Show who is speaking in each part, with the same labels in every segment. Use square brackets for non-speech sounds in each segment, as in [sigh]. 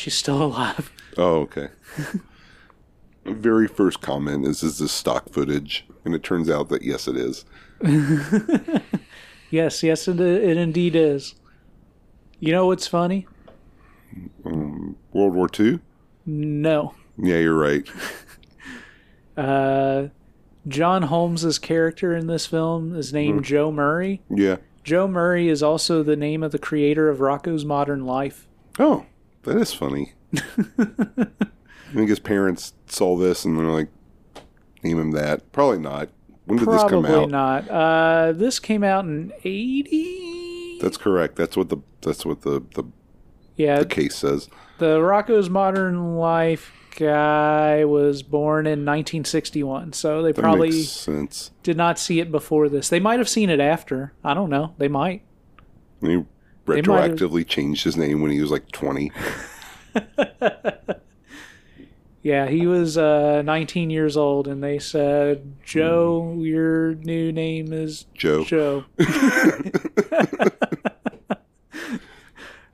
Speaker 1: She's still alive.
Speaker 2: Oh, okay. [laughs] Very first comment is, is this stock footage? And it turns out that yes, it is. [laughs]
Speaker 1: Yes, yes, it, it indeed is. You know what's funny?
Speaker 2: World War II?
Speaker 1: No.
Speaker 2: Yeah, you're right. [laughs]
Speaker 1: Uh, John Holmes's character in this film is named Joe Murray.
Speaker 2: Yeah.
Speaker 1: Joe Murray is also the name of the creator of Rocko's Modern Life.
Speaker 2: Oh, that is funny. [laughs] I think his parents saw this and they're like, name him that. Probably not. When did this come out?
Speaker 1: Probably not. Uh, this came out in eighty.
Speaker 2: That's correct. That's what the that's what the the,
Speaker 1: yeah.
Speaker 2: the case says.
Speaker 1: The Rocko's Modern Life guy was born in 1961, so they
Speaker 2: That
Speaker 1: probably
Speaker 2: sense.
Speaker 1: did not see it before this. They might have seen it after. I don't know. They might. They
Speaker 2: retroactively changed his name when he was like 20. [laughs]
Speaker 1: Yeah, he was uh, 19 years old, and they said, "Joe, your new name is
Speaker 2: Joe.
Speaker 1: Joe." [laughs]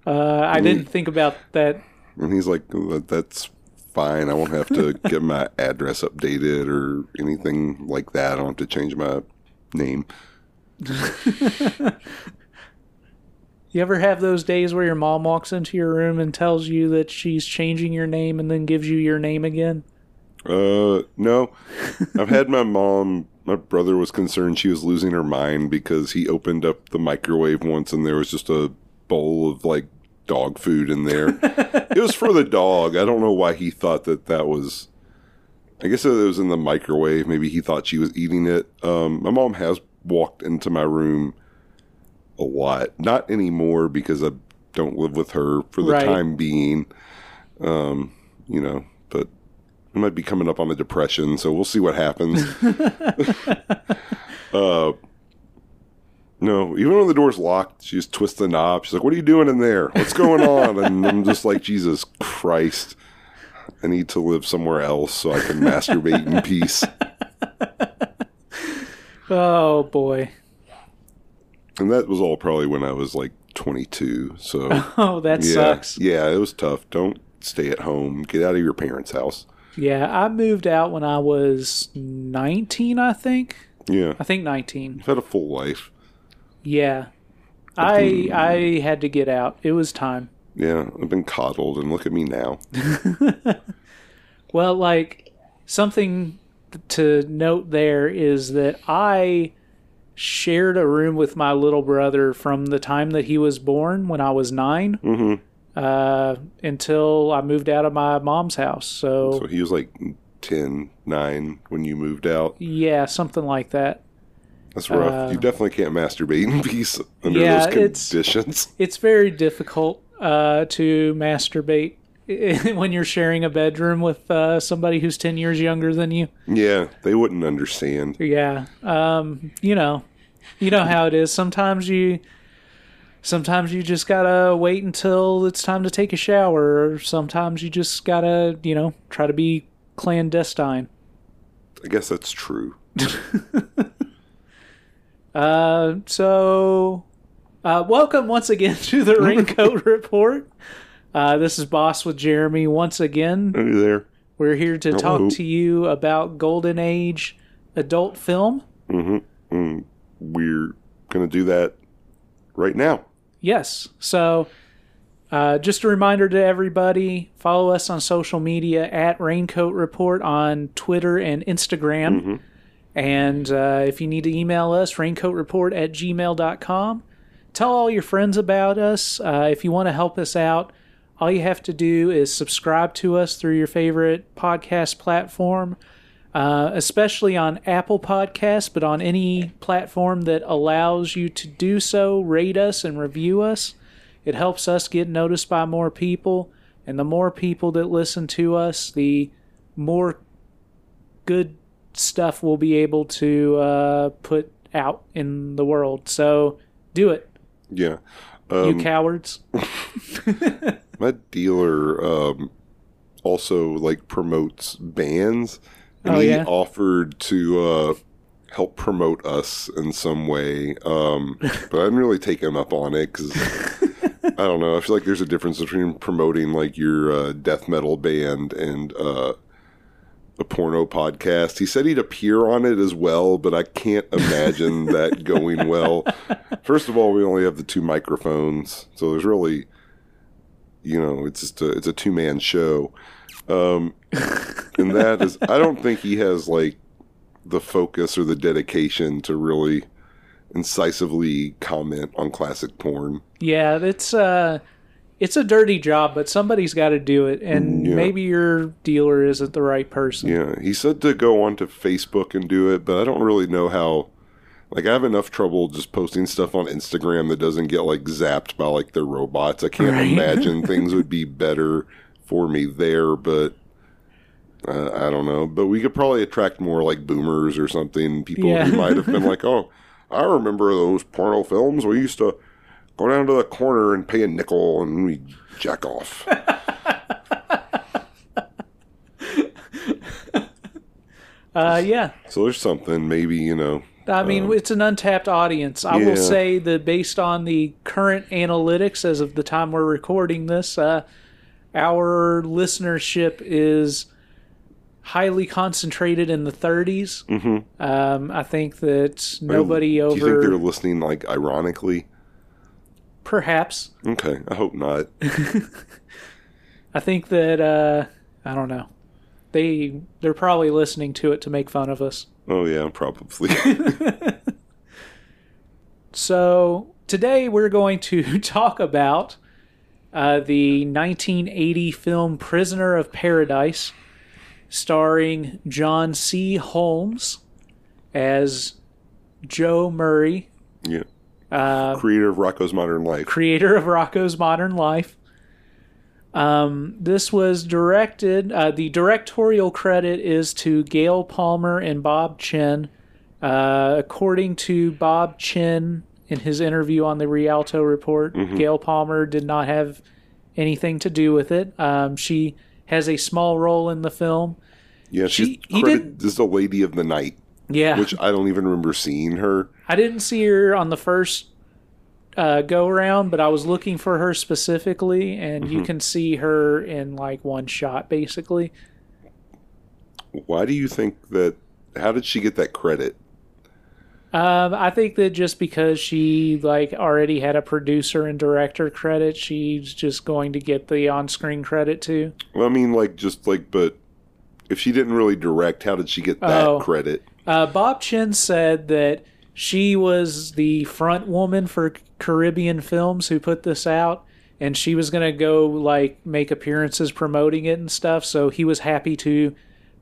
Speaker 1: uh, I didn't think about that.
Speaker 2: And he's like, that's fine. I won't have to [laughs] get my address updated or anything like that. I don't have to change my name.
Speaker 1: You ever have those days where your mom walks into your room and tells you that she's changing your name, and then gives you your name again?
Speaker 2: Uh, no. I've had my mom, my brother was concerned she was losing her mind because he opened up the microwave once and there was just a bowl of like dog food in there. it was for the dog. I don't know why he thought that that was. I guess it was in the microwave. Maybe he thought she was eating it. Um, my mom has walked into my room a lot. Not anymore because I don't live with her for the
Speaker 1: Right.
Speaker 2: time being. Um, you know, but I might be coming up on a depression, so we'll see what happens. [laughs] uh, no, even when the door's locked, she just twists the knob. She's like, "What are you doing in there? What's going on?" And I'm [laughs] just like, "Jesus Christ, I need to live somewhere else so I can masturbate in peace." [laughs]
Speaker 1: Oh boy!
Speaker 2: And that was all probably when I was like 22. So [laughs]
Speaker 1: Oh, that
Speaker 2: yeah,
Speaker 1: sucks.
Speaker 2: yeah, it was tough. Don't stay at home. Get out of your parents' house.
Speaker 1: Yeah, I moved out when I was 19, I think.
Speaker 2: Yeah,
Speaker 1: I think 19.
Speaker 2: I've had a full life.
Speaker 1: Yeah. I I had to get out. It was time.
Speaker 2: Yeah, I've been coddled, and look at me now. [laughs]
Speaker 1: Well, like something to note there is that I shared a room with my little brother from the time that he was born when I was 9
Speaker 2: hmm
Speaker 1: uh, until I moved out of my mom's house. So,
Speaker 2: So he was like 10, 9 when you moved out.
Speaker 1: yeah, something like that.
Speaker 2: That's rough.
Speaker 1: Uh,
Speaker 2: you definitely can't masturbate in peace under
Speaker 1: Yeah,
Speaker 2: those
Speaker 1: it's-
Speaker 2: conditions.
Speaker 1: It's very difficult uh, to masturbate [laughs] when you're sharing a bedroom with uh, somebody who's 10 years younger than you.
Speaker 2: Yeah, they wouldn't understand.
Speaker 1: Yeah. Um, you know, you know how it is. Sometimes you sometimes you just got to wait until it's time to take a shower or sometimes you just got to, you know, try to be clandestine.
Speaker 2: I guess that's true. [laughs]
Speaker 1: Uh, so uh, welcome once again [laughs] to the Raincoat Report. Uh, this is Boss with Jeremy once again.
Speaker 2: Are you there?
Speaker 1: We're here to
Speaker 2: Hello.
Speaker 1: talk to you about golden age adult film.
Speaker 2: Mm-hmm. Mm, we're going to do that right now.
Speaker 1: Yes. So, uh, just a reminder to everybody follow us on social media at Raincoat Report on Twitter and Instagram. And uh, if you need to email us, raincoatreport at gmail.com. Tell all your friends about us. Uh, if you want to help us out, all you have to do is subscribe to us through your favorite podcast platform, uh, especially on Apple Podcasts, but on any platform that allows you to do so, rate us and review us. It helps us get noticed by more people, and the more people that listen to us, the more good stuff we'll be able to uh, put out in the world. So do it,
Speaker 2: Yeah.
Speaker 1: You
Speaker 2: Um,
Speaker 1: cowards. [laughs] [laughs]
Speaker 2: my dealer um, also like promotes bands, and
Speaker 1: Oh,
Speaker 2: he
Speaker 1: yeah?
Speaker 2: offered to uh, help promote us in some way. Um, but I didn't really take him up on it because [laughs] I don't know. I feel like there's a difference between promoting like your uh, death metal band and uh, a porno podcast. He said he'd appear on it as well, but I can't imagine [laughs] that going well. First of all, we only have the two microphones, so there's really, you know, it's just a it's a two man show. Um, and that is, I don't think he has like the focus or the dedication to really incisively comment on classic porn.
Speaker 1: Yeah, it's uh it's a dirty job, but somebody's got to do it, and
Speaker 2: Yeah.
Speaker 1: maybe your dealer isn't the right person.
Speaker 2: Yeah, he said to go onto Facebook and do it, but I don't really know how. Like, I have enough trouble just posting stuff on Instagram that doesn't get like zapped by like the robots. I can't
Speaker 1: Right.
Speaker 2: imagine [laughs] things would be better for me there, but uh, I don't know. But we could probably attract more like boomers or something. People
Speaker 1: Yeah.
Speaker 2: who might have been [laughs] like, "Oh, I remember those porno films. We used to go down to the corner and pay a nickel and we jack off." [laughs]
Speaker 1: Uh, yeah.
Speaker 2: so there's something. Maybe you know.
Speaker 1: I mean, it's an untapped audience. I
Speaker 2: Um, yeah.
Speaker 1: will say that based on the current analytics as of the time we're recording this, uh, our listenership is highly concentrated in the 30s. Mm-hmm. Um, I think that nobody over.
Speaker 2: Do you think they're listening like ironically?
Speaker 1: Perhaps.
Speaker 2: Okay, I hope not. [laughs]
Speaker 1: I think that uh, I don't know. They they're probably listening to it to make fun of us.
Speaker 2: Oh yeah, probably. [laughs]
Speaker 1: So today we're going to [laughs] talk about uh, the 1980 film Prisoner of Paradise, starring John C. Holmes as Joe Murray,
Speaker 2: yeah.
Speaker 1: Uh,
Speaker 2: Creator of Rocko's Modern Life.
Speaker 1: creator of Rocko's Modern Life. Um, this was directed. Uh, the directorial credit is to Gail Palmer and Bob Chinn. Uh, according to Bob Chinn in his interview on the Rialto Report, Gail Palmer did not have anything to do with it. Um, she has a small role in the film.
Speaker 2: Yeah, she's
Speaker 1: She- he
Speaker 2: credited as the Lady of the Night,
Speaker 1: Yeah,
Speaker 2: which I don't even remember seeing her.
Speaker 1: I didn't see her on the first uh, go around, but I was looking for her specifically, and you can see her in like one shot, basically.
Speaker 2: Why do you think that? How did she get that credit?
Speaker 1: Um, I think that just because she like already had a producer and director credit, she's just going to get the on-screen credit too.
Speaker 2: Well, I mean, like just like, but if she didn't really direct, how did she get that
Speaker 1: Oh.
Speaker 2: credit?
Speaker 1: Uh, Bob Chinn said that she was the front woman for Caribbean Films who put this out, and she was going to go like make appearances promoting it and stuff. So he was happy to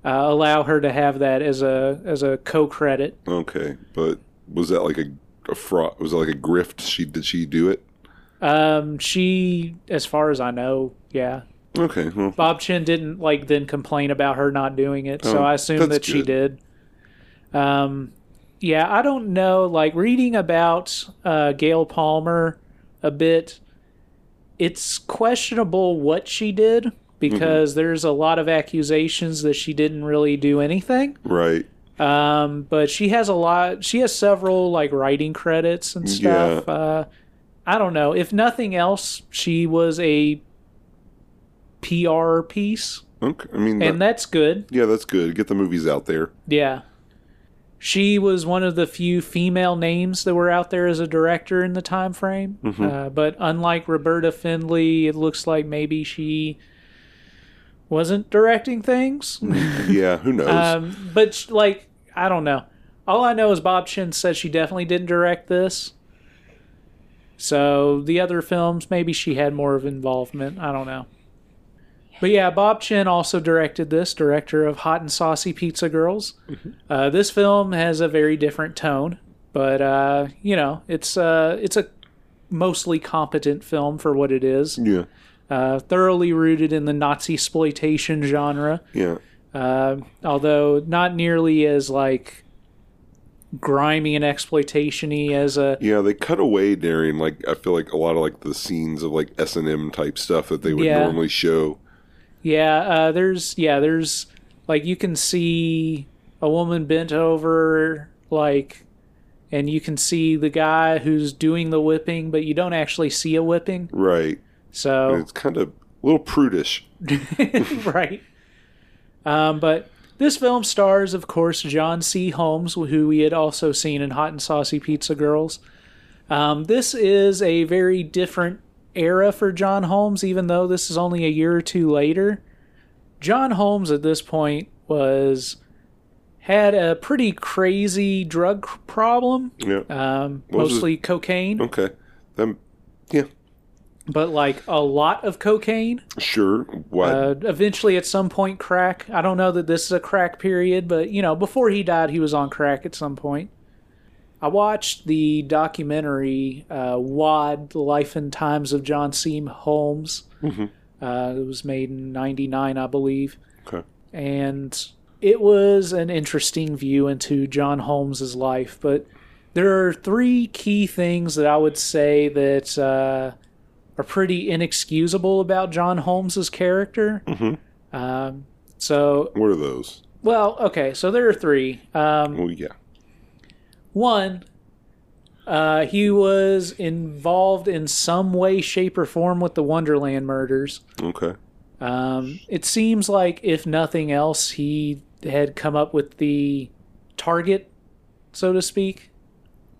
Speaker 1: uh, allow her to have that as a as a co-credit.
Speaker 2: Okay, but was that like a, a fraud? Was it like a grift? She did she do it?
Speaker 1: Um, she, as far as I know, yeah.
Speaker 2: Okay, well,
Speaker 1: Bob Chinn didn't like then complain about her not doing it, so
Speaker 2: Oh,
Speaker 1: I assume that she
Speaker 2: good.
Speaker 1: did. Um, yeah, I don't know. Like reading about uh, Gail Palmer a bit, it's questionable what she did because
Speaker 2: Mm-hmm.
Speaker 1: there's a lot of accusations that she didn't really do anything.
Speaker 2: right.
Speaker 1: Um, but she has a lot. She has several like writing credits and stuff. Uh, I don't know. If nothing else, she was a PR piece,
Speaker 2: Okay, I mean,
Speaker 1: and
Speaker 2: that,
Speaker 1: that's good.
Speaker 2: yeah, that's good. Get the movies out there.
Speaker 1: Yeah. She was one of the few female names that were out there as a director in the time frame. Uh, but unlike Roberta Findlay, it looks like maybe she wasn't directing things. [laughs]
Speaker 2: Yeah, who knows?
Speaker 1: Um, but like, I don't know. All I know is Bob Chinn said she definitely didn't direct this. So the other films, maybe she had more of involvement. I don't know. But yeah, Bob Chinn also directed this, director of Hot and Saucy Pizza Girls. Uh, this film has a very different tone, but uh, you know, it's uh, it's a mostly competent film for what it is.
Speaker 2: yeah,
Speaker 1: Uh, thoroughly rooted in the Nazi exploitation genre
Speaker 2: yeah.
Speaker 1: uh, although not nearly as like grimy and exploitation-y as a
Speaker 2: Yeah, they cut away during like I feel like a lot of like the scenes of like S and M type stuff that they would
Speaker 1: Yeah.
Speaker 2: normally show.
Speaker 1: Yeah uh, there's yeah there's like you can see a woman bent over like, and you can see the guy who's doing the whipping, but you don't actually see a whipping.
Speaker 2: Right.
Speaker 1: So
Speaker 2: It's kind of a little prudish. [laughs]
Speaker 1: right. Um, but this film stars, of course, John C. Holmes, who we had also seen in Hot and Saucy Pizza Girls. Um, this is a very different era for John Holmes, even though this is only a year or two later. John Holmes at this point was had a pretty crazy drug problem,
Speaker 2: Yeah.
Speaker 1: um, mostly cocaine,
Speaker 2: okay. Then, yeah.
Speaker 1: but like a lot of cocaine.
Speaker 2: Sure. What?
Speaker 1: Uh, eventually, at some point, crack. I don't know that this is a crack period, but you know, before he died, he was on crack at some point. I watched the documentary uh, "Wadd: The Life and Times of John C. Holmes."
Speaker 2: Mhm.
Speaker 1: Uh, it was made in '99, I believe,
Speaker 2: okay.
Speaker 1: and it was an interesting view into John Holmes's life. But there are three key things that I would say that uh, are pretty inexcusable about John Holmes's character.
Speaker 2: Mhm.
Speaker 1: Um, so,
Speaker 2: What are those?
Speaker 1: well, okay, so there are three. Um,
Speaker 2: Well, yeah.
Speaker 1: One, uh, he was involved in some way, shape, or form with the Wonderland murders.
Speaker 2: Okay.
Speaker 1: Um, it seems like, if nothing else, he had come up with the target, so to speak.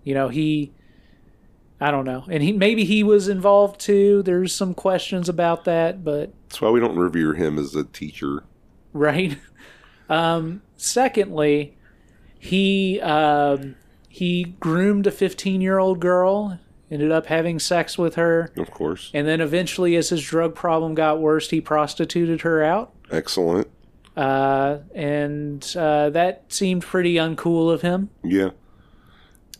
Speaker 1: You know, he. I don't know. And he maybe he was involved too. There's some questions about that, but
Speaker 2: That's why we don't revere him as a teacher.
Speaker 1: right. [laughs] Um, secondly, he um, he groomed a 15 year old girl, ended up having sex with her,
Speaker 2: Of course.
Speaker 1: and then eventually, as his drug problem got worse, he prostituted her out.
Speaker 2: Excellent.
Speaker 1: Uh, and uh, that seemed pretty uncool of him.
Speaker 2: Yeah.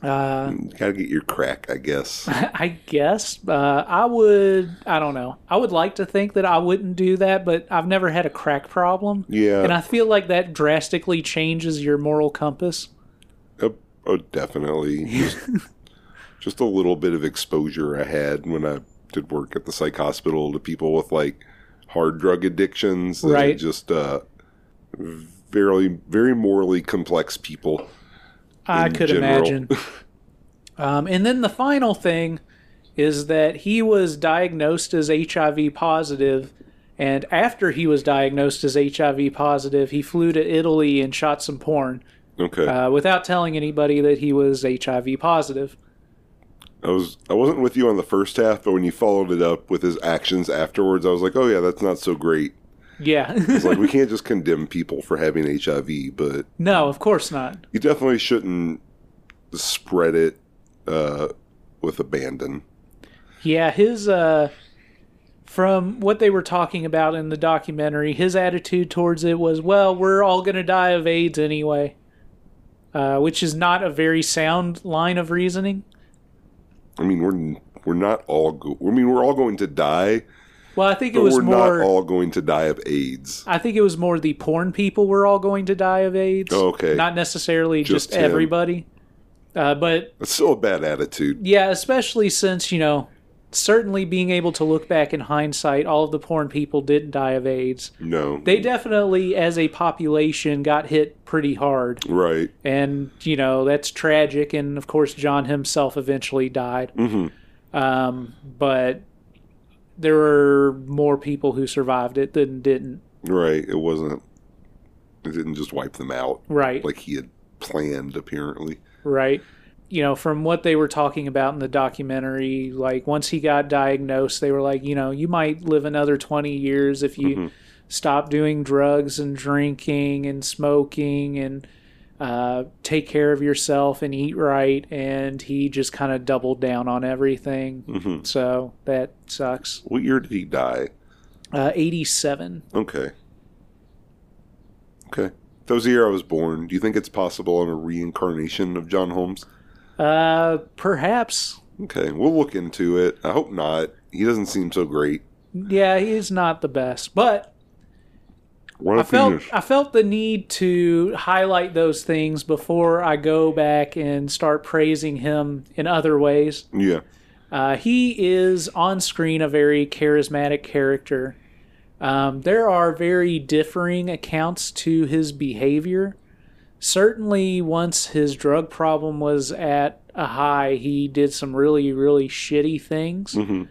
Speaker 1: Uh,
Speaker 2: Gotta get your crack, I guess. [laughs]
Speaker 1: I guess uh, I would. I don't know. I would like to think that I wouldn't do that, but I've never had a crack problem,
Speaker 2: Yeah.
Speaker 1: and I feel like that drastically changes your moral compass.
Speaker 2: Oh, definitely. Just, [laughs] just a little bit of exposure I had when I did work at the psych hospital to people with like hard drug addictions.
Speaker 1: Right.
Speaker 2: Just uh, very, very morally complex people.
Speaker 1: I could
Speaker 2: general.
Speaker 1: imagine. [laughs] um, and then the final thing is that he was diagnosed as HIV positive, and after he was diagnosed as HIV positive, he flew to Italy and shot some porn
Speaker 2: Okay.
Speaker 1: uh, without telling anybody that he was HIV positive.
Speaker 2: I was I wasn't with you on the first half, but when you followed it up with his actions afterwards, I was like, oh yeah, that's not so great.
Speaker 1: Yeah.
Speaker 2: It's like we [laughs] can't just condemn people for having HIV, but
Speaker 1: no, of course not.
Speaker 2: you definitely shouldn't spread it uh, with abandon.
Speaker 1: Yeah, his uh from what they were talking about in the documentary, his attitude towards it was, well, we're all going to die of AIDS anyway. Uh, which is not a very sound line of reasoning.
Speaker 2: I mean, we're we're not all. Go- I mean, we're all going to die,
Speaker 1: Well, I think it was
Speaker 2: we're
Speaker 1: more
Speaker 2: not all going to die of AIDS.
Speaker 1: I think it was more the porn people were all going to die of AIDS.
Speaker 2: Oh, okay.
Speaker 1: Not necessarily just,
Speaker 2: Just
Speaker 1: everybody. Uh, but
Speaker 2: That's still a bad attitude.
Speaker 1: yeah, especially since, you know, certainly being able to look back in hindsight, all of the porn people didn't die of AIDS.
Speaker 2: No,
Speaker 1: They definitely, as a population, got hit pretty hard.
Speaker 2: right.
Speaker 1: And, you know, that's tragic. And, of course, John himself eventually died.
Speaker 2: hmm
Speaker 1: Um, but there were more people who survived it than didn't.
Speaker 2: Right. It wasn't. It didn't just wipe them out
Speaker 1: Right.
Speaker 2: like he had planned. Apparently.
Speaker 1: right? You know, from what they were talking about in the documentary, like once he got diagnosed, they were like, you know, you might live another 20 years if you
Speaker 2: Mhm.
Speaker 1: stop doing drugs and drinking and smoking and uh, take care of yourself and eat right. And he just kind of doubled down on everything.
Speaker 2: hmm
Speaker 1: So that sucks.
Speaker 2: What year did he die?
Speaker 1: Uh, 87.
Speaker 2: Okay. Okay. That was the year I was born. Do you think it's possible I'm a reincarnation of John Holmes?
Speaker 1: Uh, perhaps.
Speaker 2: Okay, we'll look into it. I hope not. He doesn't seem so great.
Speaker 1: Yeah, he's not the best. But I felt
Speaker 2: he-
Speaker 1: I felt the need to highlight those things before I go back and start praising him in other ways.
Speaker 2: Yeah.
Speaker 1: Uh, he is on screen a very charismatic character. Um, there are very differing accounts to his behavior. Certainly once his drug problem was at a high, he did some really, really shitty things.
Speaker 2: hmm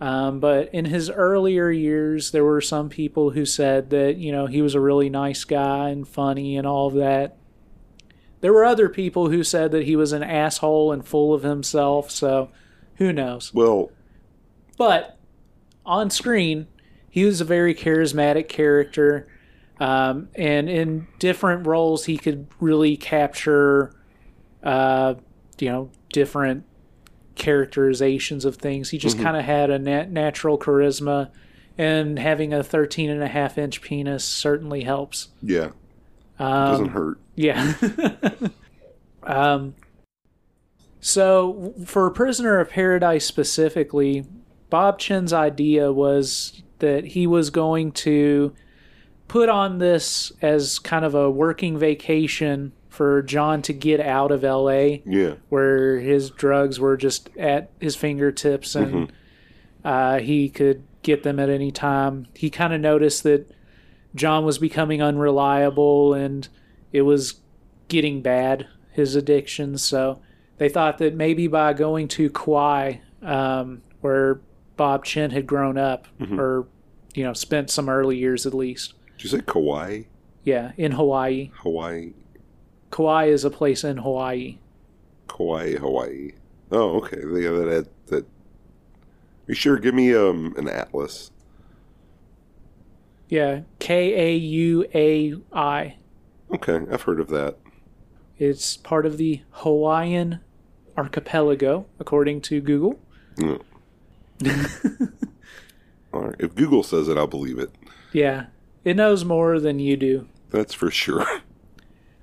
Speaker 1: Um, but in his earlier years, there were some people who said that, you know, he was a really nice guy and funny and all of that. There were other people who said that he was an asshole and full of himself, so who knows.
Speaker 2: Well,
Speaker 1: But on screen, he was a very charismatic character. Um, and in different roles, he could really capture, uh, you know, different characterizations of things. He just kind of had a nat- natural charisma, and having a 13 and a half inch penis certainly helps.
Speaker 2: yeah,
Speaker 1: Um,
Speaker 2: doesn't hurt.
Speaker 1: yeah. [laughs] um, so, for Prisoner of Paradise specifically, Bob Chinn's idea was that he was going to put on this as kind of a working vacation for John to get out of LA
Speaker 2: Yeah,
Speaker 1: where his drugs were just at his fingertips and uh, he could get them at any time. He kind of noticed that John was becoming unreliable and it was getting bad, his addiction. So they thought that maybe by going to Kauai, um, where Bob Chinn had grown up, or, you know, spent some early years at least.
Speaker 2: Did you say Kauai,
Speaker 1: Yeah, in Hawaii.
Speaker 2: Hawaii,
Speaker 1: Kauai is a place in Hawaii.
Speaker 2: Kauai, Hawaii? Oh, okay. Yeah, that had that. You sure? Give me um an atlas.
Speaker 1: Yeah, K A U A I.
Speaker 2: Okay, I've heard of that.
Speaker 1: It's part of the Hawaiian archipelago, according to Google.
Speaker 2: Mm. [laughs] All right. If Google says it, I'll believe it.
Speaker 1: Yeah, it knows more than you do.
Speaker 2: That's for sure.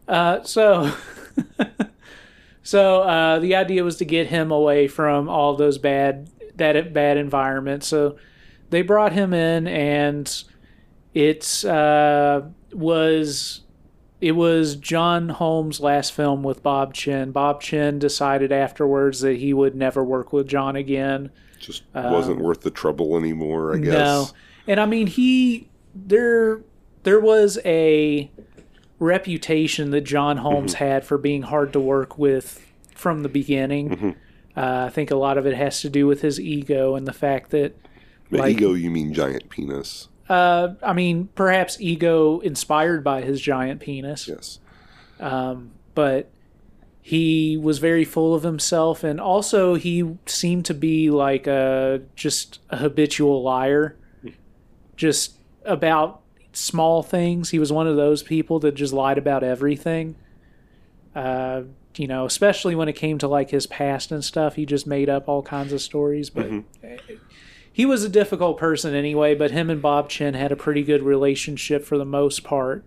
Speaker 1: Uh, so, [laughs] so uh, the idea was to get him away from all those bad that bad environment. So they brought him in, and it uh, was it was John Holmes' last film with Bob Chinn. Bob Chinn decided afterwards that he would never work with John again.
Speaker 2: Just wasn't worth the trouble anymore. I guess.
Speaker 1: No, and I mean he there there was a reputation that John Holmes had for being hard to work with from the beginning. Uh, I think a lot of it has to do with his ego and the fact that,
Speaker 2: By
Speaker 1: like-
Speaker 2: ego, you mean giant penis?
Speaker 1: uh, I mean, perhaps ego inspired by his giant penis.
Speaker 2: Yes.
Speaker 1: Um, but he was very full of himself and also he seemed to be like a just a habitual liar just about small things. He was one of those people that just lied about everything. Uh, you know especially when it came to like his past and stuff he just made up all kinds of stories but he was a difficult person anyway but him and bob chinn had a pretty good relationship for the most part.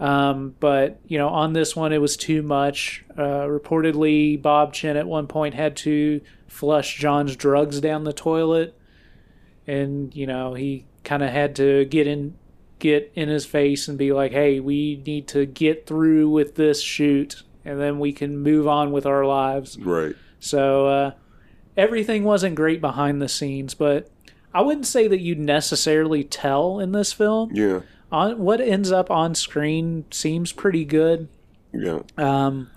Speaker 1: Um, but you know, on this one, it was too much. Uh, reportedly, Bob Chinn at one point had to flush John's drugs down the toilet, and you know he kind of had to get in, get in his face and be like, "Hey, we need to get through with this shoot, and then we can move on with our lives."
Speaker 2: Right.
Speaker 1: So uh, everything wasn't great behind the scenes, but I wouldn't say that you'd necessarily tell in this film
Speaker 2: Yeah.
Speaker 1: on what ends up on screen seems pretty good.
Speaker 2: Yeah.
Speaker 1: Um,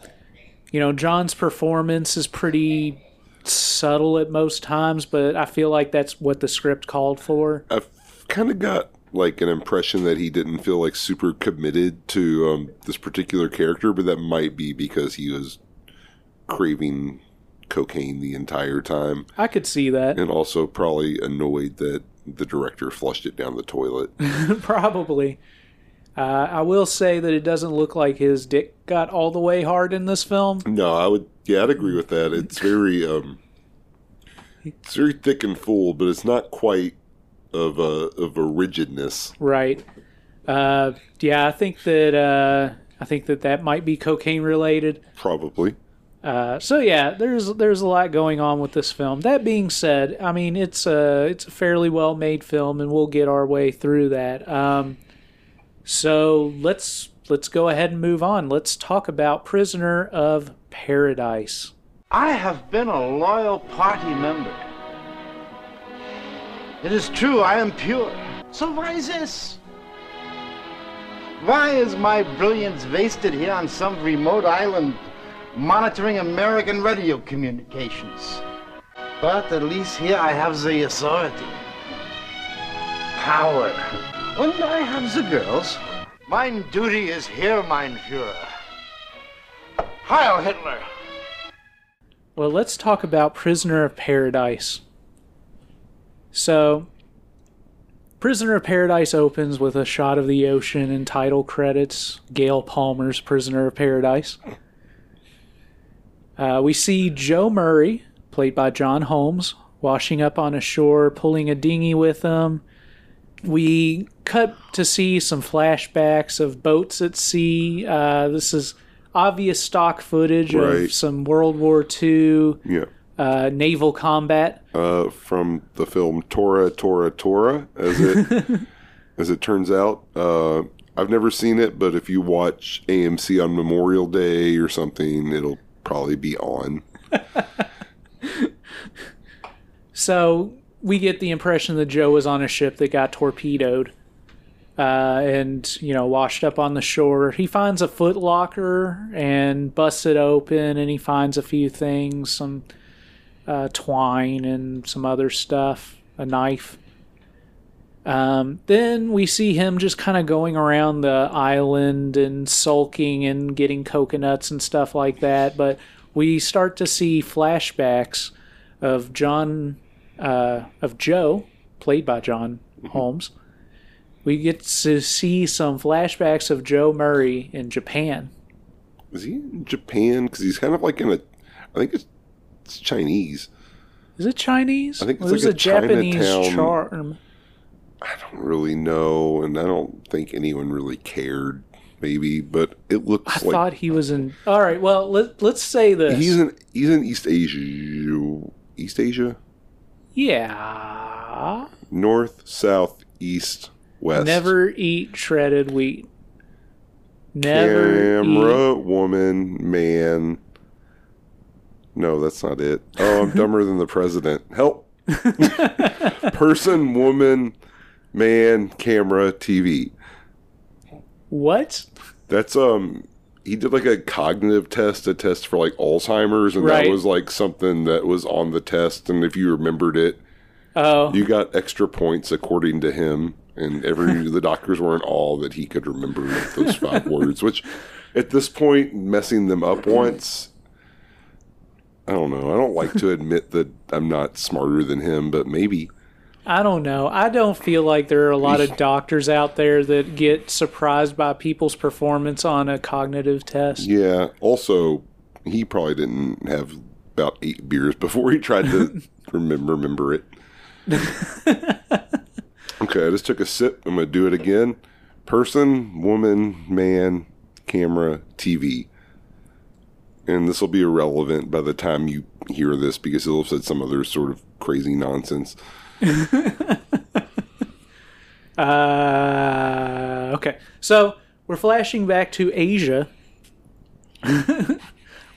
Speaker 1: you know, John's performance is pretty subtle at most times, but I feel like that's what the script called for.
Speaker 2: I've kind of got like an impression that he didn't feel like super committed to um, this particular character, but that might be because he was craving cocaine the entire time,
Speaker 1: I could see that.
Speaker 2: and also probably annoyed that the director flushed it down the toilet. [laughs]
Speaker 1: Probably. Uh, I will say that it doesn't look like his dick got all the way hard in this film.
Speaker 2: no, I would. Yeah, I'd agree with that. It's very, um, it's very thick and full, but it's not quite of a of a rigidness.
Speaker 1: Right. Uh, yeah, I think that uh, I think that that might be cocaine related.
Speaker 2: Probably.
Speaker 1: Uh, so yeah, there's there's a lot going on with this film. That being said, I mean it's a it's a fairly well made film, and we'll get our way through that. Um, so let's let's go ahead and move on. Let's talk about Prisoner of Paradise.
Speaker 3: I have been a loyal party member. It is true, I am pure. So why is this? Why is my brilliance wasted here on some remote island monitoring American radio communications? But at least here I have the authority. Power. And I have the girls. Mine duty is here, mein Führer. Heil Hitler!
Speaker 1: Well, let's talk about Prisoner of Paradise. So, Prisoner of Paradise opens with a shot of the ocean and title credits Gail Palmer's Prisoner of Paradise. Uh, we see Joe Murray, played by John Holmes, washing up on a shore, pulling a dinghy with him. We cut to see some flashbacks of boats at sea. Uh, this is obvious stock footage
Speaker 2: Right.
Speaker 1: of some World War II
Speaker 2: Yeah.
Speaker 1: Uh, naval combat.
Speaker 2: Uh, from the film Tora Tora Tora, as it [laughs] as it turns out. Uh, I've never seen it, but if you watch AMC on Memorial Day or something, it'll probably be on. [laughs]
Speaker 1: So we get the impression that Joe was on a ship that got torpedoed uh, and, you know, washed up on the shore. He finds a foot locker and busts it open, and he finds a few things some uh, twine and some other stuff, a knife. Um, then we see him just kind of going around the island and sulking and getting coconuts and stuff like that. But we start to see flashbacks of John, uh, of Joe, played by John Holmes. We get to see some flashbacks of Joe Murray in Japan.
Speaker 2: Is he in Japan? Because he's kind of like in a. I think it's, it's Chinese.
Speaker 1: Is it Chinese?
Speaker 2: I think it's
Speaker 1: There's
Speaker 2: like
Speaker 1: a,
Speaker 2: a
Speaker 1: Japanese
Speaker 2: Chinatown-
Speaker 1: charm.
Speaker 2: I don't really know, and I don't think anyone really cared. Maybe, but it looks
Speaker 1: I
Speaker 2: like
Speaker 1: thought he was in. All right, well let let's say this.
Speaker 2: he's in. He's in East Asia. East Asia,
Speaker 1: yeah.
Speaker 2: north, south, east, west.
Speaker 1: Never eat shredded wheat. Never
Speaker 2: camera,
Speaker 1: eat.
Speaker 2: woman, man. No, that's not it. Oh, I'm dumber than the president. Help. [laughs] Person, woman, man, camera, TV.
Speaker 1: What?
Speaker 2: That's um he did like a cognitive test, a test for like Alzheimer's, and
Speaker 1: Right.
Speaker 2: that was like something that was on the test. And if you remembered it,
Speaker 1: Oh,
Speaker 2: you got extra points according to him. And every the doctors were in awe that he could remember those five [laughs] words, which at this point, messing them up once, I don't know. I don't like to admit that I'm not smarter than him, but maybe.
Speaker 1: I don't know. I don't feel like there are a lot of doctors out there that get surprised by people's performance on a cognitive test.
Speaker 2: Yeah. Also, he probably didn't have about eight beers before he tried to [laughs] remember remember it. [laughs] okay, I just took a sip. I'm gonna do it again. Person, woman, man, camera, TV. And this will be irrelevant by the time you hear this because he'll have said some other sort of crazy nonsense. [laughs]
Speaker 1: Uh, okay. So we're flashing back to Asia, [laughs]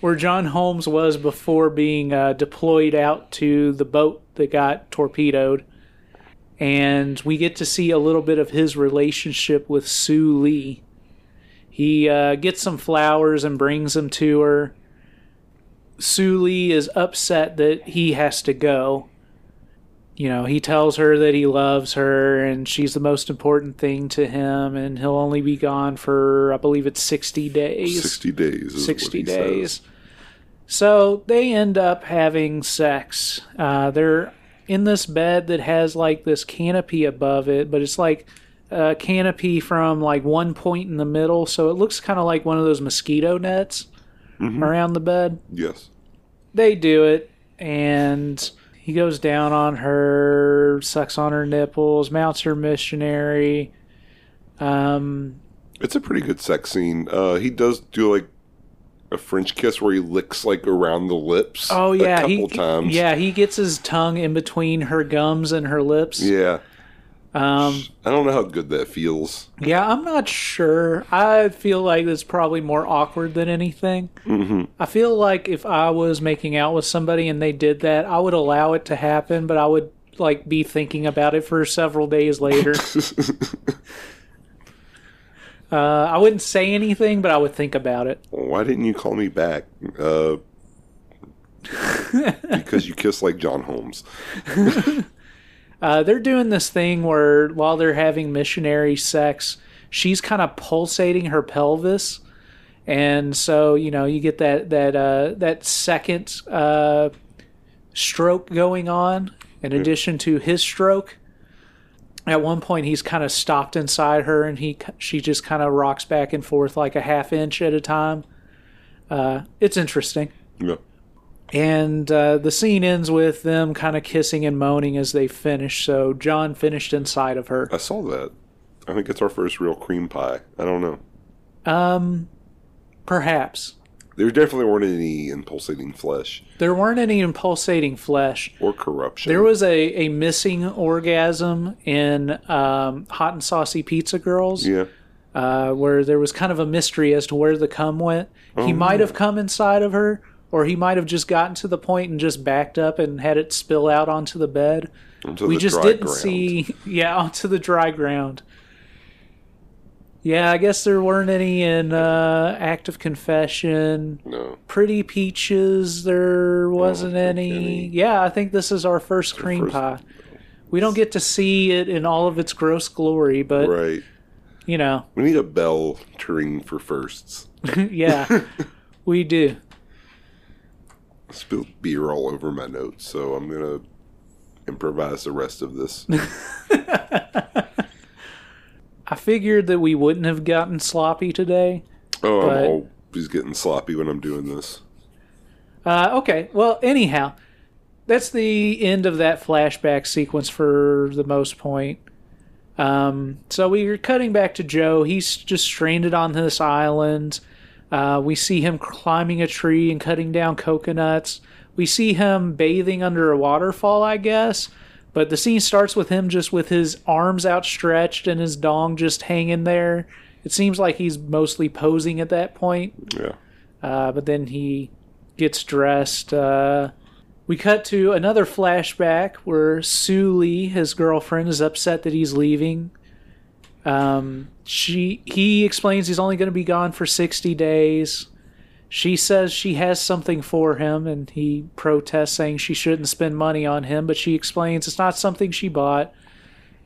Speaker 1: where John Holmes was before being uh, deployed out to the boat that got torpedoed. And we get to see a little bit of his relationship with Sue Lee. He uh, gets some flowers and brings them to her. Sue Lee is upset that he has to go you know, he tells her that he loves her and she's the most important thing to him, and he'll only be gone for, I believe it's 60 days.
Speaker 2: 60 days. Is what
Speaker 1: 60
Speaker 2: he
Speaker 1: days.
Speaker 2: says.
Speaker 1: So they end up having sex. Uh, they're in this bed that has like this canopy above it, but it's like a canopy from like one point in the middle, so it looks kind of like one of those mosquito nets around the bed
Speaker 2: Yes.
Speaker 1: they do it and he goes down on her sucks on her nipples mounts her missionary um
Speaker 2: It's a pretty good sex scene. Uh, he does do like a French kiss where he licks like around the lips.
Speaker 1: oh yeah
Speaker 2: a couple
Speaker 1: he
Speaker 2: times.
Speaker 1: yeah he gets his tongue in between her gums and her lips
Speaker 2: yeah.
Speaker 1: Um
Speaker 2: I don't know how good that feels.
Speaker 1: yeah i'm not sure i feel like it's probably more awkward than anything mm-hmm. i feel like if i was making out with somebody and they did that i would allow it to happen but i would like be thinking about it for several days later [laughs] Uh, I wouldn't say anything, but I would think about it.
Speaker 2: Why didn't you call me back? Uh, [laughs] because you kiss like John Holmes. [laughs]
Speaker 1: Uh, they're doing this thing where while they're having missionary sex, she's kind of pulsating her pelvis, and so you know you get that that uh, that second uh, stroke going on in addition to his stroke. At one point, he's kind of stopped inside her, and he she just kind of rocks back and forth like a half inch at a time. Uh, it's interesting.
Speaker 2: Yeah.
Speaker 1: And uh, the scene ends with them kind of kissing and moaning as they finish. So John finished inside of her.
Speaker 2: I saw that. I think it's our first real cream pie. I don't know.
Speaker 1: Um, perhaps
Speaker 2: There definitely weren't any in pulsating flesh
Speaker 1: there weren't any in pulsating flesh.
Speaker 2: or corruption.
Speaker 1: There was a, a missing orgasm in um, Hot and Saucy Pizza Girls,
Speaker 2: Yeah.
Speaker 1: uh, where there was kind of a mystery as to where the cum went. he might have come inside of her, or he might have just gotten to the point and just backed up and had it spill out onto the bed.
Speaker 2: Onto
Speaker 1: we
Speaker 2: the
Speaker 1: just didn't
Speaker 2: ground.
Speaker 1: see [laughs] yeah onto the dry ground yeah i guess there weren't any in uh act of confession
Speaker 2: No.
Speaker 1: pretty peaches there wasn't any.
Speaker 2: any.
Speaker 1: yeah i think this is our first cream
Speaker 2: first-
Speaker 1: pie we don't get to see it in all of its gross glory but
Speaker 2: Right.
Speaker 1: you know
Speaker 2: We need a bell to ring for firsts. [laughs]
Speaker 1: yeah we do
Speaker 2: spilled beer all over my notes, so I'm gonna improvise the rest of this. [laughs]
Speaker 1: i figured that we wouldn't have gotten sloppy today
Speaker 2: Oh,
Speaker 1: But-
Speaker 2: I'm always getting sloppy when I'm doing this.
Speaker 1: Uh, okay. Well, anyhow, that's the end of that flashback sequence for the most point. Um, so we're cutting back to Joe. He's just stranded on this island. Uh, we see him climbing a tree and cutting down coconuts. We see him bathing under a waterfall, I guess. But the scene starts with him just with his arms outstretched and his dong just hanging there. It seems like he's mostly posing at that point.
Speaker 2: Yeah.
Speaker 1: Uh, but then he gets dressed. Uh, we cut to another flashback where Sue Lee, his girlfriend, is upset that he's leaving. Um, she he explains he's only going to be gone for sixty days. She says she has something for him, and he protests, saying she shouldn't spend money on him. But she explains it's not something she bought;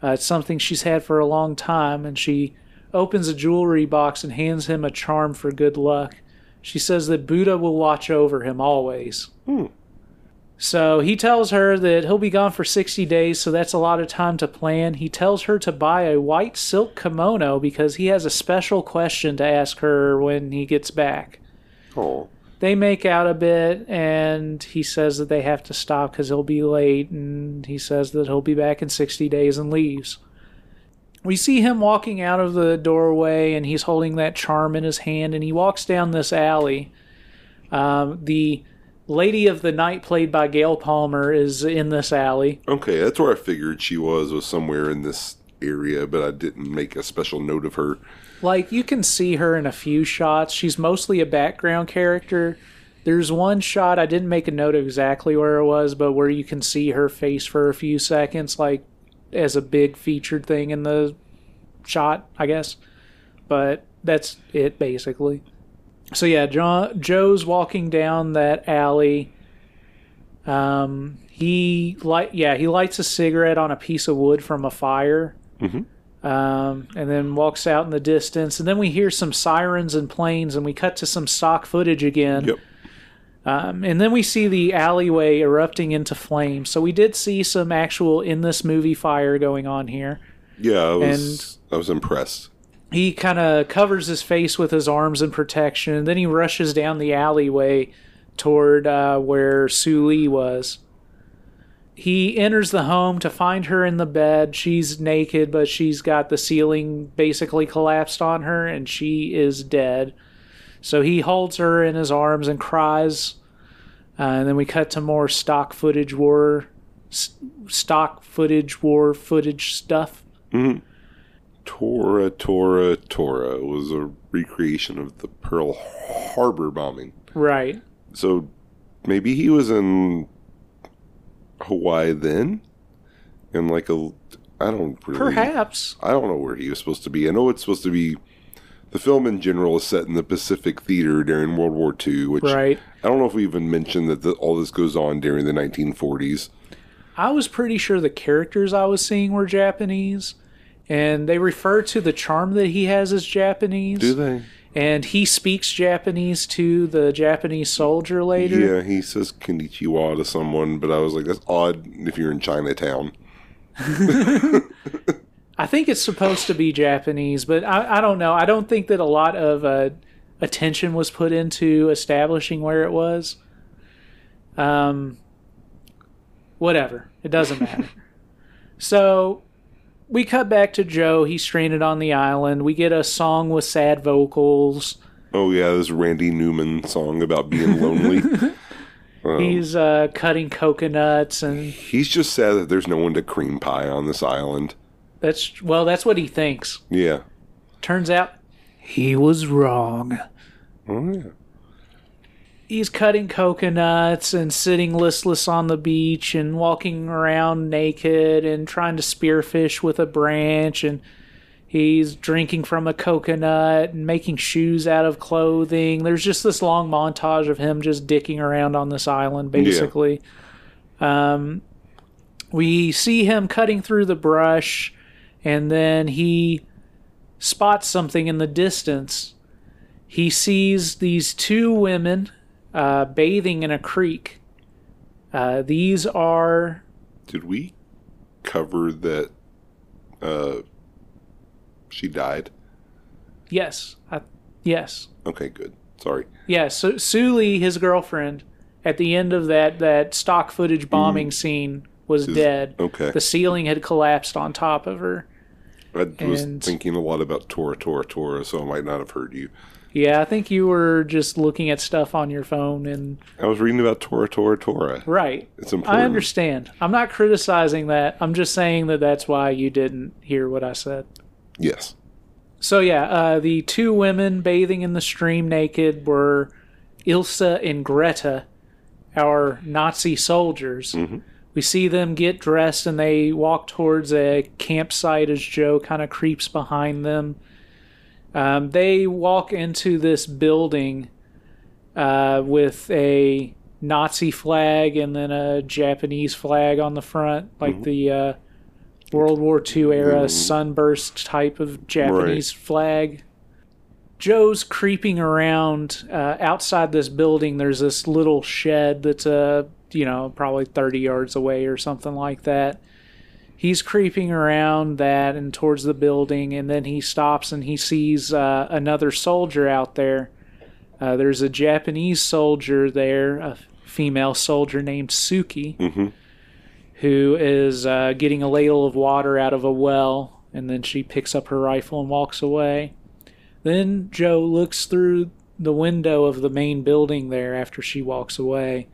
Speaker 1: uh, it's something she's had for a long time. And she opens a jewelry box and hands him a charm for good luck. She says that Buddha will watch over him always. So he tells her that he'll be gone for 60 days, so that's a lot of time to plan. He tells her to buy a white silk kimono because he has a special question to ask her when he gets back.
Speaker 2: Oh.
Speaker 1: They make out a bit, and he says that they have to stop because he'll be late, and he says that he'll be back in 60 days and leaves. We see him walking out of the doorway, and he's holding that charm in his hand, and he walks down this alley. Um, the Lady of the Night, played by Gail Palmer, is in this alley.
Speaker 2: Okay, that's where I figured she was, was somewhere in this area, but I didn't make a special note of her.
Speaker 1: Like, you can see her in a few shots. She's mostly a background character. There's one shot, I didn't make a note of exactly where it was, but where you can see her face for a few seconds, like as a big featured thing in the shot, I guess. But that's it, basically. So, yeah, John, Joe's walking down that alley. Um, he light, yeah, he lights a cigarette on a piece of wood from a fire um, and then walks out in the distance. And then we hear some sirens and planes, and we cut to some stock footage again.
Speaker 2: Yep.
Speaker 1: Um, and then we see the alleyway erupting into flames. So we did see some actual in this movie fire going on here.
Speaker 2: Yeah, I was I was impressed.
Speaker 1: He kind of covers his face with his arms in protection, and then he rushes down the alleyway toward uh, where Sue Lee was. He enters the home to find her in the bed. She's naked, but she's got the ceiling basically collapsed on her, and she is dead. So he holds her in his arms and cries. Uh, and then we cut to more stock footage war, stock footage war footage stuff.
Speaker 2: Tora, Tora, Tora was a recreation of the Pearl Harbor bombing.
Speaker 1: Right.
Speaker 2: So maybe he was in Hawaii then, and like a I don't really
Speaker 1: Perhaps.
Speaker 2: I don't know where he was supposed to be. I know it's supposed to be The film in general is set in the Pacific Theater during World War II, which
Speaker 1: Right.
Speaker 2: I don't know if we even mentioned that the, all this goes on during the 1940s.
Speaker 1: I was pretty sure the characters I was seeing were Japanese, and they refer to the charm that he has as Japanese.
Speaker 2: Do they?
Speaker 1: And he speaks Japanese to the Japanese soldier later.
Speaker 2: Yeah, he says konnichiwa to someone, but I was like, that's odd if you're in Chinatown. [laughs] [laughs]
Speaker 1: I think it's supposed to be Japanese, but I, I don't know. I don't think that a lot of uh, attention was put into establishing where it was. Um, whatever. It doesn't matter. [laughs] so we cut back to Joe. He's stranded on the island. We get a song with sad vocals.
Speaker 2: Oh yeah, this Randy Newman song about being lonely. [laughs] Um,
Speaker 1: He's uh, cutting coconuts, and
Speaker 2: he's just sad that there's no one to cream pie on this island.
Speaker 1: that's well, that's what he thinks.
Speaker 2: Yeah.
Speaker 1: Turns out he was wrong.
Speaker 2: Oh yeah.
Speaker 1: He's cutting coconuts and sitting listless on the beach and walking around naked and trying to spearfish with a branch. And he's drinking from a coconut and making shoes out of clothing. There's just this long montage of him just dicking around on this island basically. Um, we see him cutting through the brush and then he spots something in the distance. He sees these two women uh, bathing in a creek. Uh, these are
Speaker 2: Did we cover that uh she died?
Speaker 1: yes, I, yes,
Speaker 2: Okay, good. Sorry.
Speaker 1: yes. So Suli, his girlfriend, at the end of that that stock footage bombing scene, was
Speaker 2: Is-
Speaker 1: dead.
Speaker 2: Okay.
Speaker 1: The ceiling had collapsed on top of her.
Speaker 2: I was
Speaker 1: and-
Speaker 2: thinking a lot about Tora Tora Tora, so I might not have heard you.
Speaker 1: Yeah, I think you were just looking at stuff on your phone and
Speaker 2: I was reading about Tora Tora Tora.
Speaker 1: right.
Speaker 2: It's important.
Speaker 1: I understand. I'm not criticizing that. I'm just saying that that's why you didn't hear what I said.
Speaker 2: Yes.
Speaker 1: So yeah, uh, the two women bathing in the stream naked were Ilsa and Greta, our Nazi soldiers. We see them get dressed and they walk towards a campsite as Joe kind of creeps behind them. Um, they walk into this building uh, with a Nazi flag and then a Japanese flag on the front, like the uh, World War II era sunburst type of Japanese flag. Joe's creeping around uh, outside this building. There's this little shed that's uh, you know probably 30 yards away or something like that. He's creeping around that and towards the building, and then he stops and he sees uh, another soldier out there. Uh, there's a Japanese soldier there, a female soldier named Suki,
Speaker 2: Mhm.
Speaker 1: who is uh, getting a ladle of water out of a well, and then she picks up her rifle and walks away. Then Joe looks through the window of the main building there after she walks away,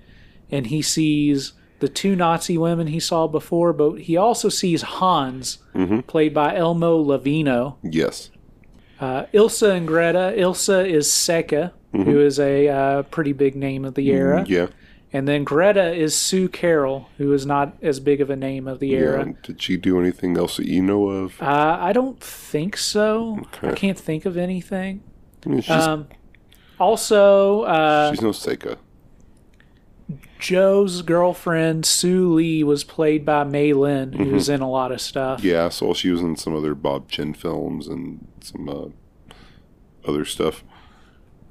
Speaker 1: and he sees the two Nazi women he saw before, but he also sees Hans, played by Elmo Lavino.
Speaker 2: Yes.
Speaker 1: Uh, Ilsa and Greta. Ilsa is Seka, who is a uh, pretty big name of the era.
Speaker 2: Yeah.
Speaker 1: And then Greta is Sue Carroll, who is not as big of a name of the era.
Speaker 2: Did she do anything else that you know of?
Speaker 1: Uh, I don't think so. I can't think of anything.
Speaker 2: I mean,
Speaker 1: Um, also, uh,
Speaker 2: she's no Seka.
Speaker 1: Joe's girlfriend Sue Lee was played by Mai Lin, who's in a lot of stuff.
Speaker 2: Yeah, I saw she was in some other Bob Chinn films and some uh, other stuff.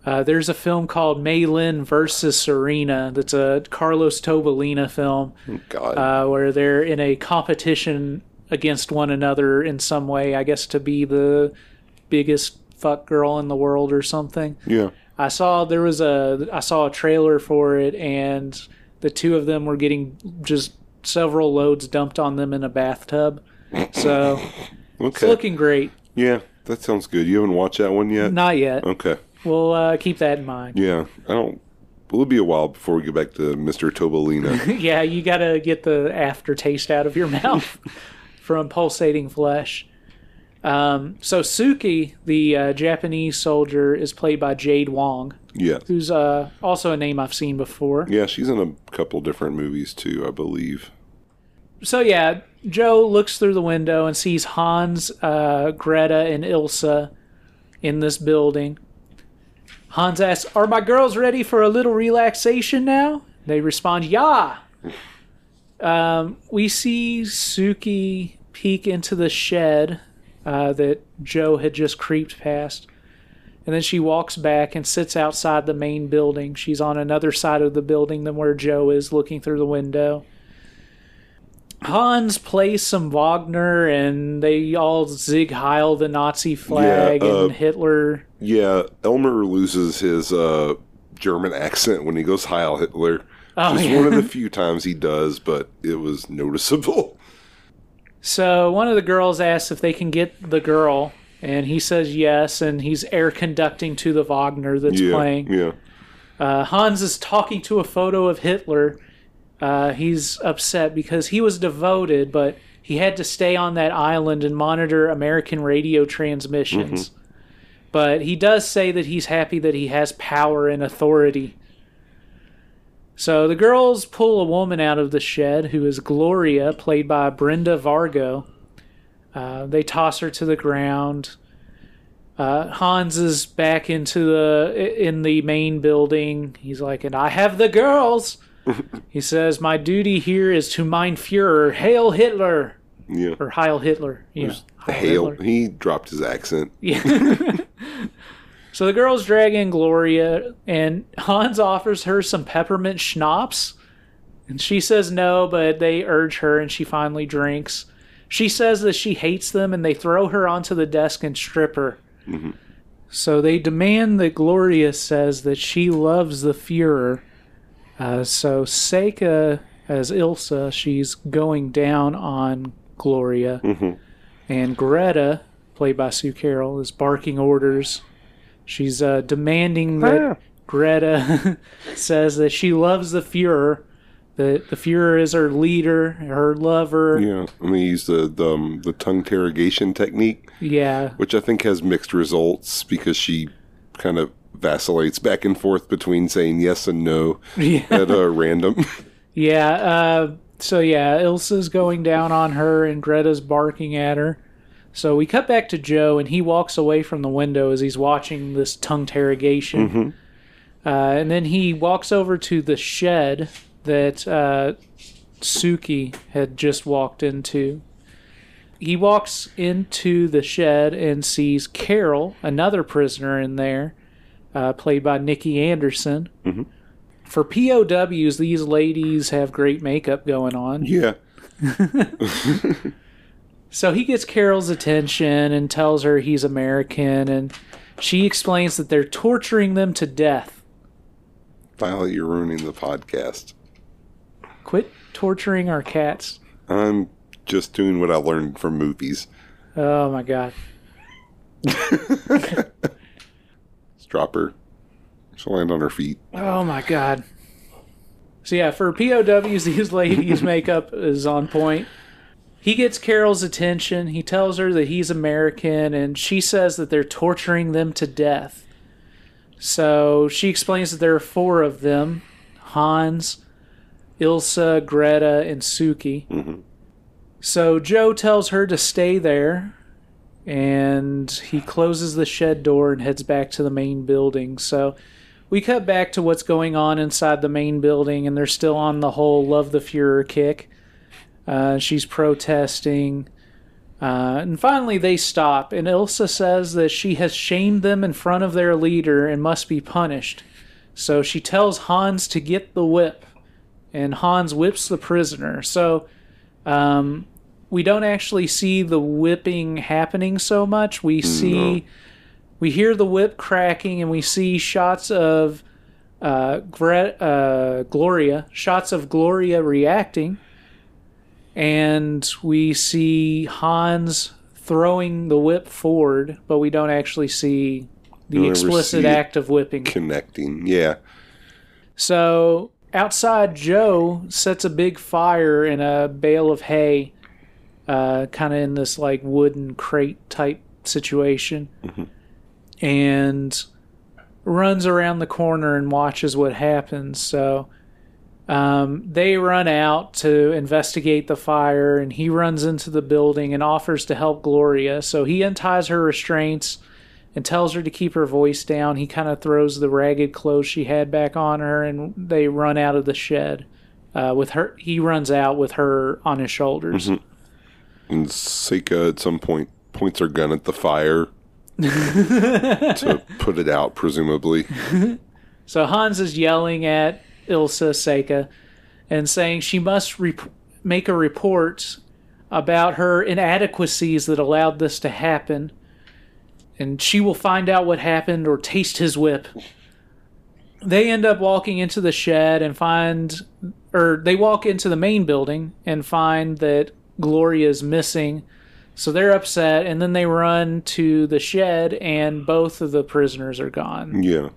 Speaker 1: Uh, there's a film called Mai Lin versus Serena. That's a Carlos Tobalina film
Speaker 2: Oh, God.
Speaker 1: uh, where they're in a competition against one another in some way. I guess to be the biggest fuck girl in the world or something.
Speaker 2: yeah.
Speaker 1: I saw there was a I saw a trailer for it, and the two of them were getting just several loads dumped on them in a bathtub. So it's looking great.
Speaker 2: yeah, that sounds good. You haven't watched that one yet?
Speaker 1: Not yet.
Speaker 2: Okay.
Speaker 1: We'll uh, keep that in mind.
Speaker 2: Yeah. I don't. It'll be a while before we get back to Mr. Tobalina. [laughs]
Speaker 1: yeah, you got to get the aftertaste out of your [laughs] mouth from pulsating flesh. Um, so Suki, the uh, Japanese soldier, is played by Jade Wong,
Speaker 2: yeah.
Speaker 1: who's uh, also a name I've seen before.
Speaker 2: Yeah, she's in a couple different movies too, I believe.
Speaker 1: So yeah, Joe looks through the window and sees Hans, uh, Greta, and Ilsa in this building. Hans asks, Are my girls ready for a little relaxation now? They respond, Yeah. [laughs] Um, we see Suki peek into the shed uh, that Joe had just creeped past. And then she walks back and sits outside the main building. She's on another side of the building than where Joe is, looking through the window. Hans plays some Wagner, and they all sieg heil the Nazi flag
Speaker 2: Yeah, uh,
Speaker 1: and Hitler.
Speaker 2: Yeah, Elmer loses his uh, German accent when he goes Heil Hitler.
Speaker 1: Oh,
Speaker 2: Just
Speaker 1: yeah.
Speaker 2: one of the [laughs] few times he does, but it was noticeable.
Speaker 1: So one of the girls asks if they can get the girl, and he says yes, and he's air conducting to the Wagner that's
Speaker 2: yeah,
Speaker 1: playing.
Speaker 2: yeah.
Speaker 1: Uh, Hans is talking to a photo of Hitler. Uh, he's upset because he was devoted, but he had to stay on that island and monitor American radio transmissions. But he does say that he's happy that he has power and authority. So the girls pull a woman out of the shed who is Gloria, played by Brenda Vargo. Uh, they toss her to the ground. Uh, Hans is back into the in the main building. He's like, "And I have the girls." [laughs] he says, "My duty here is to mind Führer, Hail Hitler,
Speaker 2: Yeah.
Speaker 1: or Heil Hitler." Yeah, Heil
Speaker 2: Hail.
Speaker 1: Hitler.
Speaker 2: He dropped his accent. [laughs]
Speaker 1: Yeah. [laughs] so the girls drag in Gloria, and Hans offers her some peppermint schnapps. And she says no, but they urge her, and she finally drinks. She says that she hates them, and they throw her onto the desk and strip her. So they demand that Gloria says that she loves the Fuhrer. Uh, so Seka, as Ilsa, she's going down on Gloria. And Greta, played by Sue Carroll, is barking orders. She's uh, demanding that Greta [laughs] says that she loves the Fuhrer, that the Fuhrer is her leader, her lover.
Speaker 2: Yeah. Going to use the, the, um, the tongue interrogation technique,
Speaker 1: Yeah.
Speaker 2: which I think has mixed results because she kind of vacillates back and forth between saying yes and no
Speaker 1: Yeah.
Speaker 2: at uh, random. [laughs]
Speaker 1: Yeah, uh, so yeah, Ilsa's going down on her and Greta's barking at her. So we cut back to Joe and he walks away from the window as he's watching this tongue interrogation. Uh, and then he walks over to the shed that uh, Suki had just walked into. He walks into the shed and sees Carol, another prisoner in there, uh, played by Nikki Anderson for POWs, these ladies have great makeup going on.
Speaker 2: yeah. [laughs] [laughs]
Speaker 1: So he gets Carol's attention and tells her he's American, and she explains that they're torturing them to death.
Speaker 2: Violet, you're ruining the podcast.
Speaker 1: Quit torturing our cats.
Speaker 2: I'm just doing what I learned from movies.
Speaker 1: Oh my god. [laughs]
Speaker 2: Let's drop her. She'll land on her feet.
Speaker 1: Oh my god. So yeah, for POWs, [laughs] these ladies' makeup is on point. He gets Carol's attention. He tells her that he's American, and she says that they're torturing them to death. So she explains that there are four of them Hans, Ilsa, Greta, and Suki. So Joe tells her to stay there, and he closes the shed door and heads back to the main building. So we cut back to what's going on inside the main building, and they're still on the whole love the Fuhrer kick. Uh, she's protesting. Uh, and finally, they stop, and Ilsa says that she has shamed them in front of their leader and must be punished. So she tells Hans to get the whip, and Hans whips the prisoner. So um, we don't actually see the whipping happening so much. We see, we hear the whip cracking, and we see shots of uh, Gre- uh, Gloria, shots of Gloria reacting, and we see Hans throwing the whip forward, but we don't actually see the explicit act of whipping.
Speaker 2: Connecting. Yeah.
Speaker 1: So outside, Joe sets a big fire in a bale of hay, uh, kind of in this like wooden crate type situation, and runs around the corner and watches what happens. So um, they run out to investigate the fire, and he runs into the building and offers to help Gloria. So he unties her restraints and tells her to keep her voice down. He kind of throws the ragged clothes she had back on her, and they run out of the shed. Uh, with her, he runs out with her on his shoulders.
Speaker 2: And Seka at some point points her gun at the fire [laughs] to put it out, presumably. [laughs]
Speaker 1: So Hans is yelling at Ilsa Seka and saying she must rep- make a report about her inadequacies that allowed this to happen. And she will find out what happened or taste his whip. They end up walking into the shed and find, or they walk into the main building and find that Gloria is missing. So they're upset, and then they run to the shed, and both of the prisoners are gone.
Speaker 2: Yeah.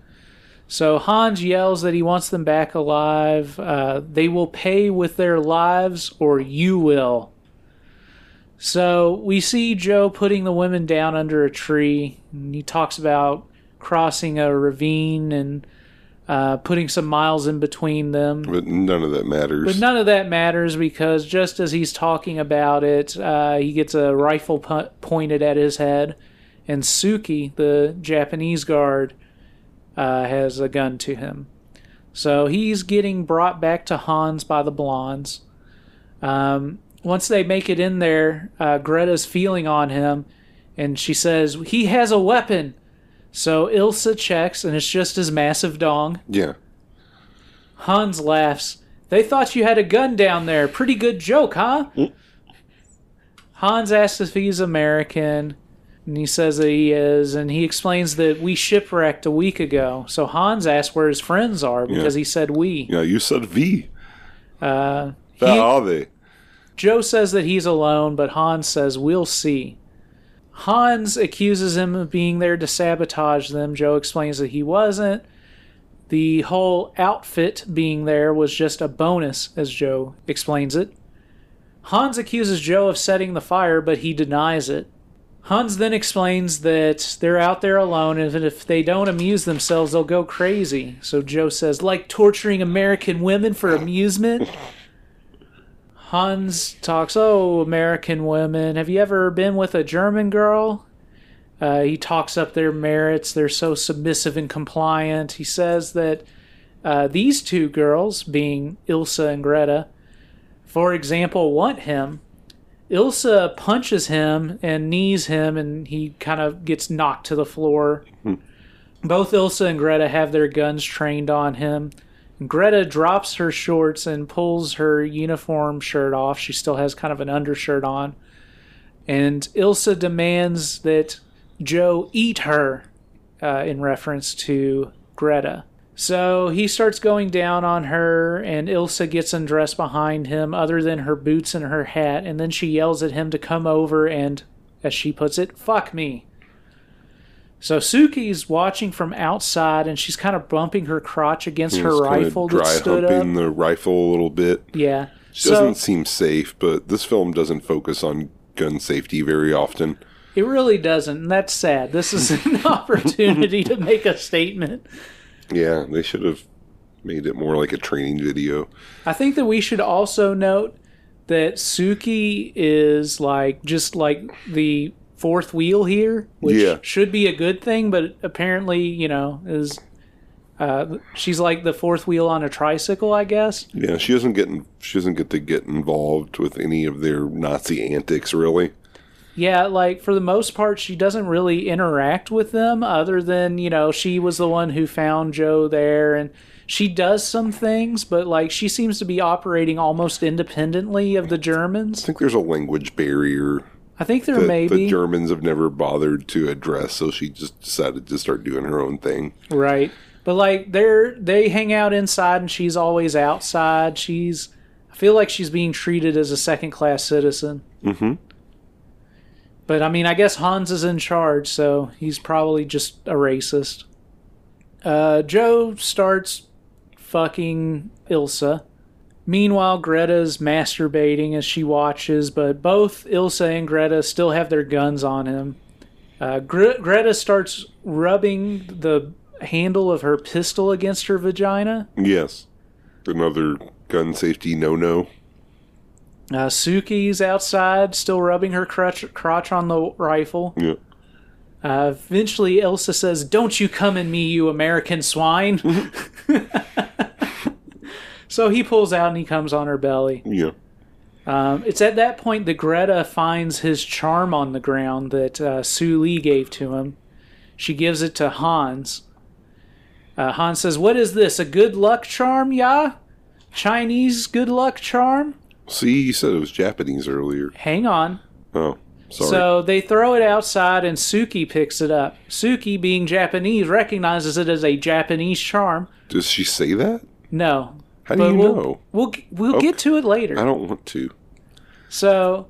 Speaker 1: So Hans yells that he wants them back alive. Uh, they will pay with their lives, or you will. So we see Joe putting the women down under a tree. And he talks about crossing a ravine and uh, putting some miles in between them.
Speaker 2: But none of that matters.
Speaker 1: But none of that matters because just as he's talking about it, uh, he gets a rifle pointed at his head, and Suki, the Japanese guard, uh, has a gun to him. So he's getting brought back to Hans by the blondes. Um, once they make it in there, uh, Greta's feeling on him, and she says, He has a weapon. So Ilsa checks, and it's just his massive dong.
Speaker 2: yeah.
Speaker 1: Hans laughs. They thought you had a gun down there. Pretty good joke, huh? Hans asks if he's American, and he says that he is, and he explains that we shipwrecked a week ago. So Hans asks where his friends are because
Speaker 2: Yeah.
Speaker 1: he said we.
Speaker 2: Yeah, you said V.
Speaker 1: Uh,
Speaker 2: Where
Speaker 1: he-
Speaker 2: are they?
Speaker 1: Joe says that he's alone, but Hans says we'll see. Hans accuses him of being there to sabotage them. Joe explains that he wasn't. The whole outfit being there was just a bonus, as Joe explains it. Hans accuses Joe of setting the fire, but he denies it. Hans then explains that they're out there alone, and if they don't amuse themselves, they'll go crazy. So Joe says, like torturing American women for amusement? Hans talks, Oh, American women, have you ever been with a German girl? Uh, he talks up their merits. They're so submissive and compliant. He says that uh, these two girls, being Ilsa and Greta, for example, want him. Ilsa punches him and knees him, and he kind of gets knocked to the floor. Both Ilsa and Greta have their guns trained on him. Greta drops her shorts and pulls her uniform shirt off. She still has kind of an undershirt on. And Ilsa demands that Joe eat her uh, in reference to Greta. So he starts going down on her, and Ilsa gets undressed behind him, other than her boots and her hat. And then she yells at him to come over and, as she puts it, fuck me. So Suki's watching from outside, and she's kind of bumping her crotch against her rifle that
Speaker 2: dry
Speaker 1: stood up.
Speaker 2: humping the rifle a little bit.
Speaker 1: Yeah.
Speaker 2: She
Speaker 1: So
Speaker 2: doesn't seem safe, but this film doesn't focus on gun safety very often.
Speaker 1: it really doesn't, and that's sad. This is an [laughs] opportunity to make a statement.
Speaker 2: Yeah, they should have made it more like a training video.
Speaker 1: I think that we should also note that Suki is like just like the fourth wheel here, which
Speaker 2: Yeah.
Speaker 1: should be a good thing, but apparently, you know, is uh, she's like the fourth wheel on a tricycle, I guess.
Speaker 2: Yeah, she doesn't get in, she doesn't get to get involved with any of their Nazi antics really.
Speaker 1: Yeah, like for the most part, she doesn't really interact with them other than, you know, she was the one who found Joe there and she does some things, but like she seems to be operating almost independently of the Germans.
Speaker 2: I think there's a language barrier
Speaker 1: I think there
Speaker 2: that
Speaker 1: may
Speaker 2: the
Speaker 1: be.
Speaker 2: Germans have never bothered to address, so she just decided to start doing her own thing.
Speaker 1: Right. But like they're they hang out inside and she's always outside. She's I feel like she's being treated as a second class citizen.
Speaker 2: Mm-hmm.
Speaker 1: But I mean I guess Hans is in charge, so he's probably just a racist. Uh, Joe starts fucking Ilsa. Meanwhile, Greta's masturbating as she watches, but both Ilsa and Greta still have their guns on him. Uh, Gre- Greta starts rubbing the handle of her pistol against her vagina.
Speaker 2: Yes. Another gun safety no no.
Speaker 1: Uh, Suki's outside, still rubbing her crotch, crotch on the rifle.
Speaker 2: Yeah.
Speaker 1: Uh, eventually, Ilsa says, Don't you come in me, you American swine. [laughs] so he pulls out and he comes on her belly.
Speaker 2: Yeah.
Speaker 1: Um, it's at that point that Greta finds his charm on the ground that uh, Sue Lee gave to him. She gives it to Hans. Uh, Hans says, What is this? A good luck charm, yeah? Chinese good luck charm?
Speaker 2: See, you said it was Japanese earlier.
Speaker 1: Hang on.
Speaker 2: Oh, sorry.
Speaker 1: So they throw it outside, and Suki picks it up. Suki, being Japanese, recognizes it as a Japanese charm.
Speaker 2: Does she say that?
Speaker 1: No.
Speaker 2: How do
Speaker 1: but
Speaker 2: you
Speaker 1: we'll,
Speaker 2: know?
Speaker 1: We'll we'll get to it later.
Speaker 2: I don't want to.
Speaker 1: So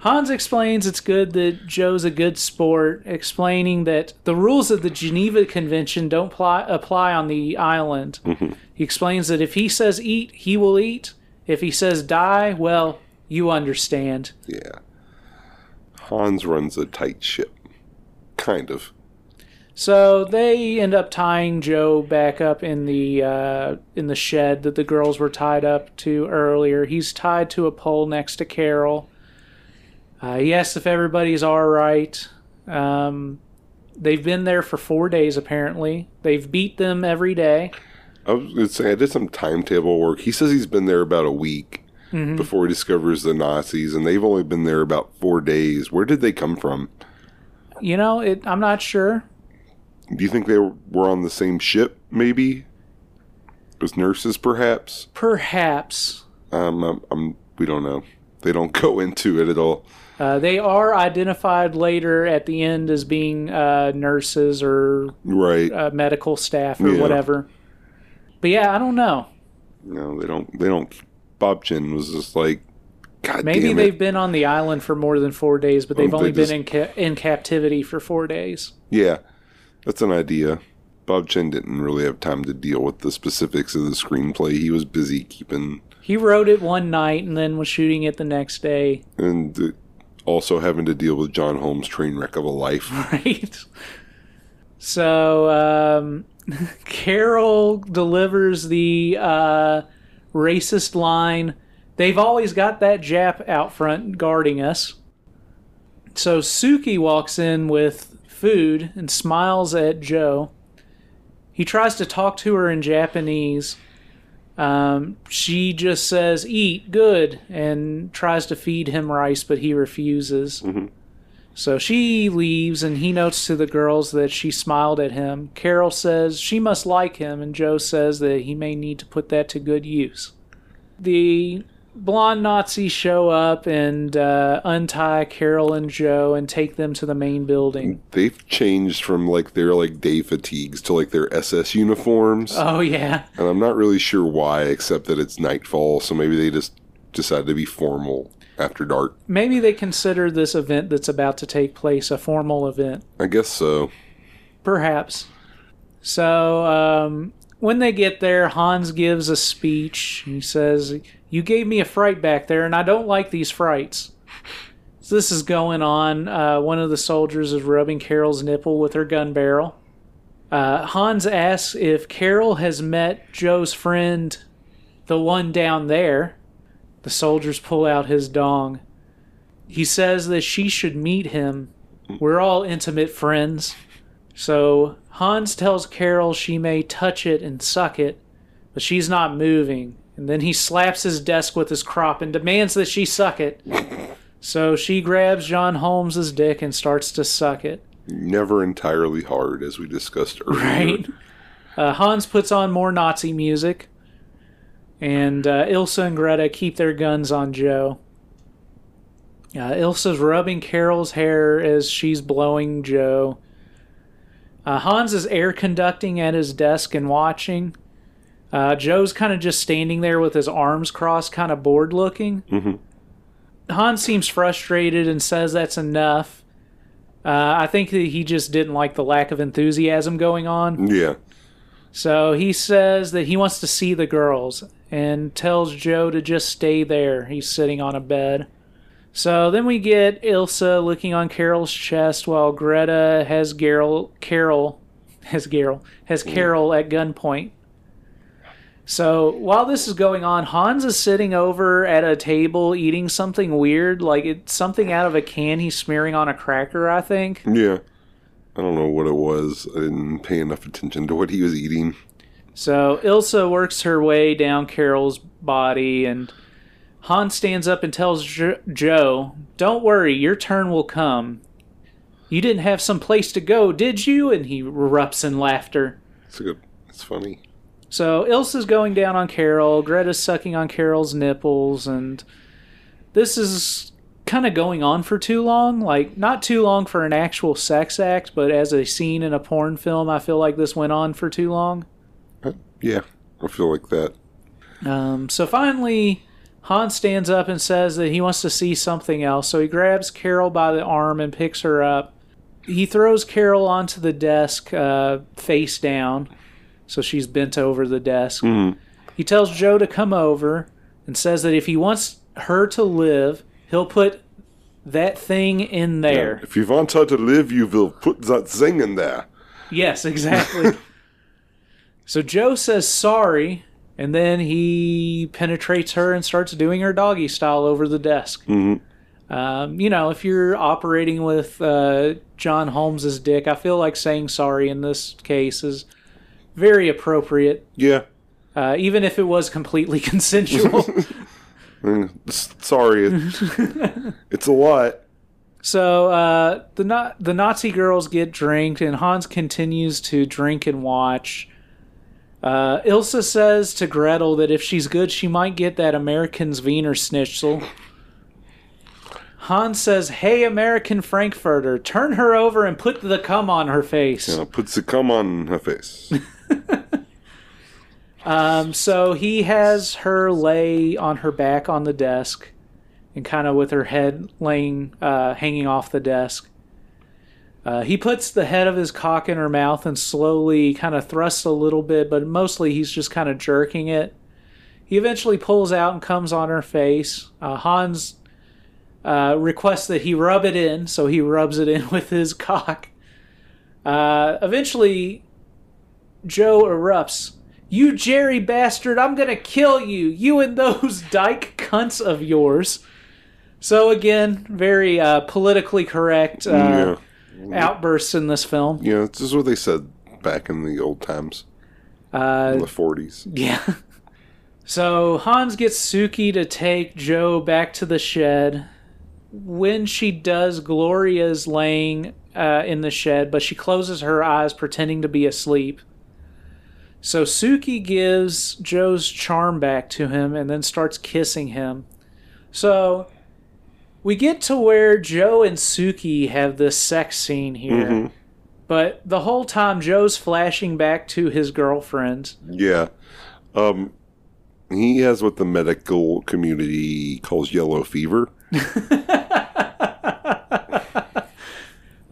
Speaker 1: Hans explains it's good that Joe's a good sport, explaining that the rules of the Geneva Convention don't ply, apply on the island. Mm-hmm. He explains that if he says eat, he will eat. If he says die, well, you understand.
Speaker 2: Yeah. Hans runs a tight ship. Kind of.
Speaker 1: So they end up tying Joe back up in the uh, in the shed that the girls were tied up to earlier. He's tied to a pole next to Carol. Uh, he asks if everybody's all right. Um, they've been there for four days apparently. They've beat them every day.
Speaker 2: I was to say, I did some timetable work. He says he's been there about a week before he discovers the Nazis, and they've only been there about four days. Where did they come from?
Speaker 1: You know, it, I'm not sure.
Speaker 2: Do you think they were on the same ship, maybe? As nurses, perhaps?
Speaker 1: Perhaps
Speaker 2: Um, I'm, I'm, we don't know. They don't [laughs] go into it at all.
Speaker 1: uh, they are identified later at the end as being uh, nurses or
Speaker 2: Right.
Speaker 1: uh, medical staff or
Speaker 2: Yeah.
Speaker 1: whatever. But yeah, I don't know.
Speaker 2: no, they don't. They don't. Bob Chinn was just like, God
Speaker 1: Maybe they've been on the island for more than four days, but they've
Speaker 2: Oh,
Speaker 1: only
Speaker 2: they just-
Speaker 1: been in ca- in captivity for four days.
Speaker 2: Yeah, that's an idea. Bob Chinn didn't really have time to deal with the specifics of the screenplay. He was busy keeping
Speaker 1: He wrote it one night and then was shooting it the next day.
Speaker 2: and uh, also having to deal with John Holmes' train wreck of a life. [laughs]
Speaker 1: Right. So um, [laughs] Carol delivers the uh, racist line. They've always got that Jap out front guarding us. So Suki walks in with food and smiles at Joe. He tries to talk to her in Japanese. Um, she just says, Eat, good, and tries to feed him rice, but he refuses. So she leaves, and he notes to the girls that she smiled at him. Carol says she must like him, and Joe says that he may need to put that to good use. The blonde Nazis show up and uh, untie Carol and Joe and take them to the main building.
Speaker 2: They've changed from like their like day fatigues to like their SS uniforms,
Speaker 1: Oh, yeah.
Speaker 2: and I'm not really sure why, except that it's nightfall, so maybe they just decided to be formal after dark.
Speaker 1: Maybe they consider this event that's about to take place a formal event.
Speaker 2: I guess so.
Speaker 1: Perhaps. So, um, when they get there, Hans gives a speech. He says, You gave me a fright back there, and I don't like these frights. So this is going on. Uh, one of the soldiers is rubbing Carol's nipple with her gun barrel. Uh, Hans asks if Carol has met Joe's friend, the one down there. The soldiers pull out his dong. He says that she should meet him. We're all intimate friends. So Hans tells Carol she may touch it and suck it, but she's not moving. And then he slaps his desk with his crop and demands that she suck it. So she grabs John Holmes's dick and starts to suck it.
Speaker 2: Never entirely hard, as we discussed earlier.
Speaker 1: Right? Uh, Hans puts on more Nazi music, and uh, Ilsa and Greta keep their guns on Joe. Uh, Ilsa's rubbing Carol's hair as she's blowing Joe. Uh, Hans is air conducting at his desk and watching. Uh, Joe's kind of just standing there with his arms crossed, kind of bored looking.
Speaker 2: Mhm.
Speaker 1: Hans seems frustrated and says that's enough. Uh, I think that he just didn't like the lack of enthusiasm going on.
Speaker 2: Yeah.
Speaker 1: So he says that he wants to see the girls and tells Joe to just stay there. He's sitting on a bed. So then we get Ilsa looking on Carol's chest while Greta has Carol Carol [laughs] has Carol has Carol at gunpoint. So while this is going on, Hans is sitting over at a table eating something weird, like it's something out of a can he's smearing on a cracker, I think.
Speaker 2: Yeah. I don't know what it was. I didn't pay enough attention to what he was eating.
Speaker 1: So Ilsa works her way down Carol's body, and Hans stands up and tells jo- Joe, Don't worry, your turn will come. You didn't have some place to go, did you? And he erupts in laughter.
Speaker 2: It's a good. It's funny.
Speaker 1: So Ilsa's going down on Carol, Greta's sucking on Carol's nipples, and this is kind of going on for too long. Like, not too long for an actual sex act, but as a scene in a porn film, I feel like this went on for too long.
Speaker 2: Uh, yeah, I feel like that.
Speaker 1: Um, so finally, Han stands up and says that he wants to see something else. So he grabs Carol by the arm and picks her up. He throws Carol onto the desk, uh, face down. So she's bent over the desk. He tells Joe to come over and says that if he wants her to live, he'll put that thing in there.
Speaker 2: If you want her to live, you will put that thing in there.
Speaker 1: Yes, [laughs] exactly. so Joe says sorry, and then he penetrates her and starts doing her doggy style over the desk.
Speaker 2: Mm-hmm.
Speaker 1: Um, you know, if you're operating with uh, John Holmes's dick, I feel like saying sorry in this case is very appropriate,
Speaker 2: Yeah.
Speaker 1: uh, even if it was completely [laughs] consensual. [laughs]
Speaker 2: Mm, Sorry, it, [laughs] it's a lot.
Speaker 1: So uh, the Na- the Nazi girls get drinked, and Hans continues to drink and watch. Uh, Ilsa says to Gretel that if she's good, she might get that American's Wiener Schnitzel. Hans says, "Hey, American Frankfurter, turn her over and put the cum on her face."
Speaker 2: Know, puts the cum on her face. [laughs]
Speaker 1: Um, so he has her lay on her back on the desk, and kind of with her head laying, uh, hanging off the desk. Uh, he puts the head of his cock in her mouth and slowly kind of thrusts a little bit, but mostly he's just kind of jerking it. He eventually pulls out and comes on her face. Uh, Hans uh, requests that he rub it in, so he rubs it in [laughs] with his cock. Uh, eventually, Joe erupts. You Jerry bastard, I'm gonna kill you. You and those [laughs] dyke cunts of yours. So again, very uh, politically correct uh,
Speaker 2: yeah.
Speaker 1: outbursts in this film.
Speaker 2: Yeah, this is what they said back in the old times,
Speaker 1: Uh,
Speaker 2: in the 40s.
Speaker 1: yeah. [laughs] So Hans gets Suki to take Joe back to the shed. When she does, Gloria's laying uh, in the shed, but she closes her eyes, pretending to be asleep. So Suki gives Joe's charm back to him and then starts kissing him. So we get to where Joe and Suki have this sex scene here. But the whole time, Joe's flashing back to his girlfriend.
Speaker 2: Yeah. Um, he has what the medical community calls yellow fever. [laughs]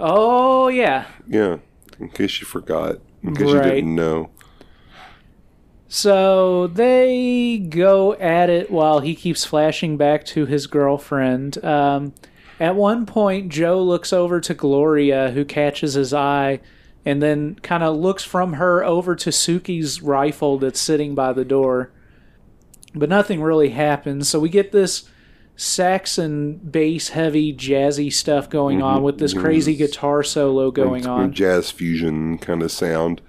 Speaker 1: Oh, yeah.
Speaker 2: Yeah, in case you forgot, in case
Speaker 1: Right.
Speaker 2: you didn't know.
Speaker 1: So they go at it while he keeps flashing back to his girlfriend. Um, at one point, Joe looks over to Gloria, who catches his eye, and then kind of looks from her over to Suki's rifle that's sitting by the door. But nothing really happens. So we get this sax and bass heavy jazzy stuff going on with this crazy guitar solo going on.
Speaker 2: Jazz fusion kind of sound.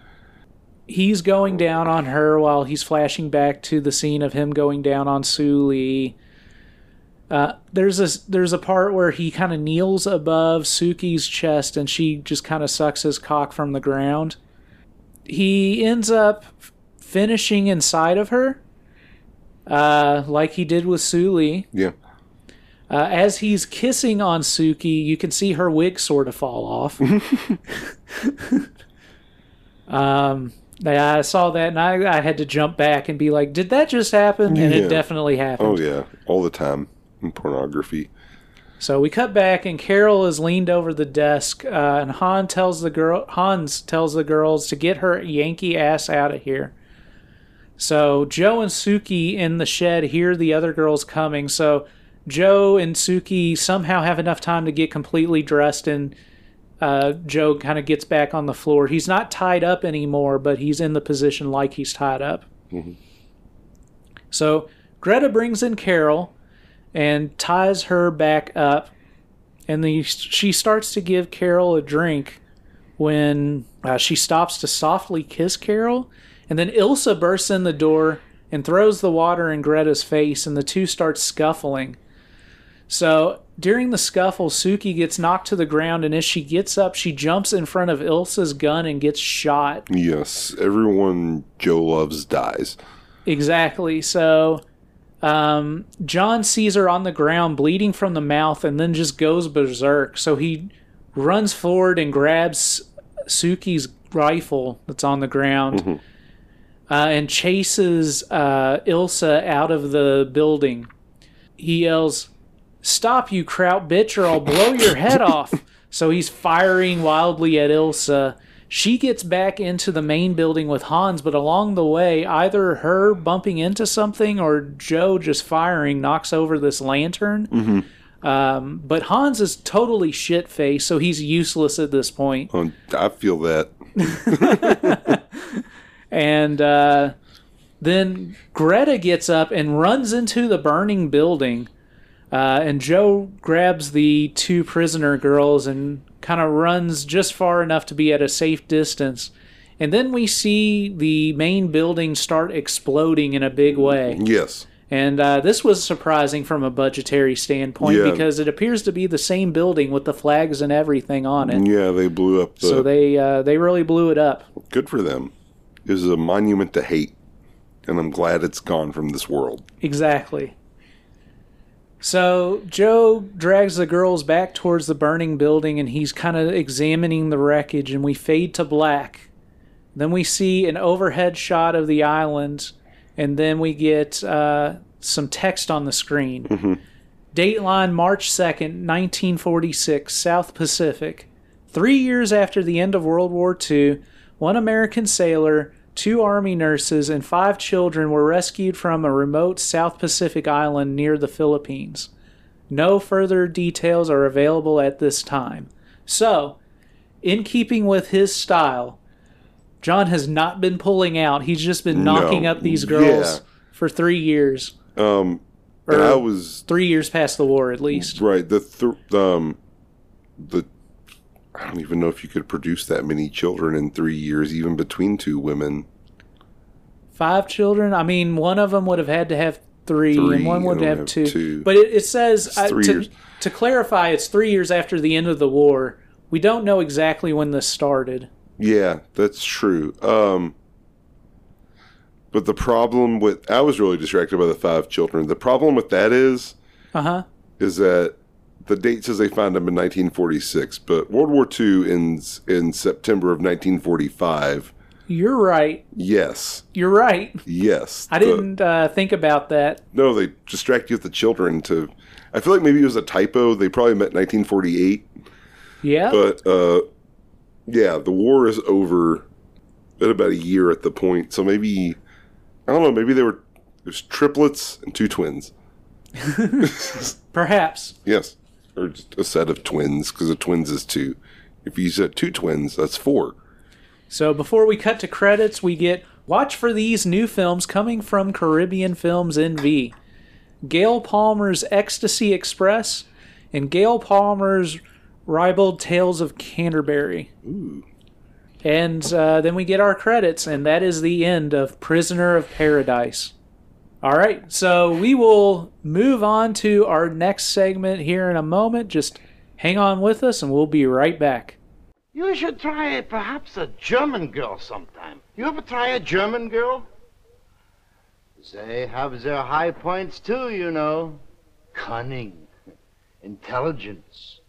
Speaker 1: he's going down on her while he's flashing back to the scene of him going down on Sue Lee. Uh, there's a there's a part where he kind of kneels above Suki's chest and she just kind of sucks his cock from the ground. He ends up finishing inside of her, uh, like he did with Sue Lee.
Speaker 2: Yeah.
Speaker 1: Uh, as he's kissing on Suki, you can see her wig sort of fall off. [laughs] um, I saw that and I, I had to jump back and be like, did that just happen? And
Speaker 2: Yeah.
Speaker 1: it definitely happened.
Speaker 2: Oh yeah, all the time in pornography.
Speaker 1: So we cut back and Carol is leaned over the desk uh, and Han tells the girl Hans tells the girls to get her Yankee ass out of here. So Joe and Suki in the shed hear the other girls coming. So Joe and Suki somehow have enough time to get completely dressed and uh, Joe kind of gets back on the floor. He's not tied up anymore, but he's in the position like he's tied up. So Greta brings in Carol and ties her back up, and then she starts to give Carol a drink when uh, she stops to softly kiss Carol, and then Ilsa bursts in the door and throws the water in Greta's face, and the two start scuffling. So during the scuffle, Suki gets knocked to the ground, and as she gets up, she jumps in front of Ilsa's gun and gets shot.
Speaker 2: Yes, everyone Joe loves dies.
Speaker 1: Exactly. So um, John sees her on the ground, bleeding from the mouth, and then just goes berserk. So he runs forward and grabs Suki's rifle that's on the ground uh, and chases uh, Ilsa out of the building. He yells, Stop, you kraut bitch, or I'll blow your head [laughs] off. So he's firing wildly at Ilsa. She gets back into the main building with Hans, but along the way, either her bumping into something or Joe just firing knocks over this lantern. Um, but Hans is totally shit faced, so he's useless at this point.
Speaker 2: Um, I feel that. [laughs]
Speaker 1: And uh, then Greta gets up and runs into the burning building. Uh, and Joe grabs the two prisoner girls and kind of runs just far enough to be at a safe distance. And then we see the main building start exploding in a big way.
Speaker 2: Yes.
Speaker 1: And uh, this was surprising from a budgetary standpoint
Speaker 2: Yeah.
Speaker 1: because it appears to be the same building with the flags and everything on it.
Speaker 2: Yeah, they blew up the.
Speaker 1: So they uh, they really blew it up.
Speaker 2: good for them. It was a monument to hate, and I'm glad it's gone from this world.
Speaker 1: Exactly. So Joe drags the girls back towards the burning building and he's kind of examining the wreckage and we fade to black. Then we see an overhead shot of the island and then we get uh, some text on the screen. Dateline March 2nd, 1946, South Pacific. Three years after the end of World War II, one American sailor, two Army nurses, and five children were rescued from a remote South Pacific island near the Philippines. No further details are available at this time. So, in keeping with his style, John has not been pulling out. He's just been knocking
Speaker 2: No.
Speaker 1: up these girls
Speaker 2: Yeah.
Speaker 1: for three years.
Speaker 2: Um,
Speaker 1: Or
Speaker 2: and I was
Speaker 1: three years past the war, at least.
Speaker 2: right. The th- um, the I don't even know if you could produce that many children in three years, even between two women.
Speaker 1: Five children. I mean, one of them would have had to have three,
Speaker 2: Three,
Speaker 1: and one would have
Speaker 2: have
Speaker 1: two.
Speaker 2: two.
Speaker 1: But it, it says
Speaker 2: three
Speaker 1: to, to clarify, it's three years after the end of the war. We don't know exactly when this started.
Speaker 2: Yeah, that's true. Um, but the problem with I was really distracted by the five children. The problem with that is
Speaker 1: Uh huh.
Speaker 2: is that the date says they found them in 1946, but World War II ends in September of 1945.
Speaker 1: You're right.
Speaker 2: Yes,
Speaker 1: You're right.
Speaker 2: yes.
Speaker 1: I
Speaker 2: The-
Speaker 1: didn't uh, think about that.
Speaker 2: no, they distract you with the children to. I feel like maybe it was a typo. They probably meant 1948,
Speaker 1: Yeah.
Speaker 2: but uh, yeah, the war is over at about a year at the point. So maybe I don't know. Maybe they were there's triplets and two twins. [laughs]
Speaker 1: Perhaps.
Speaker 2: Yes, or a set of twins because a twins is two. If you said two twins, that's four.
Speaker 1: So before we cut to credits, we get watch for these new films coming from Caribbean Films NV. Gail Palmer's Ecstasy Express and Gail Palmer's Ribald Tales of Canterbury. Ooh. And uh, then we get our credits, and that is the end of Prisoner of Paradise. All right, so we will move on to our next segment here in a moment. Just hang on with us, and we'll be right back.
Speaker 3: You should try perhaps a German girl sometime. You ever try a German girl? They have their high points too, you know. Cunning, intelligence,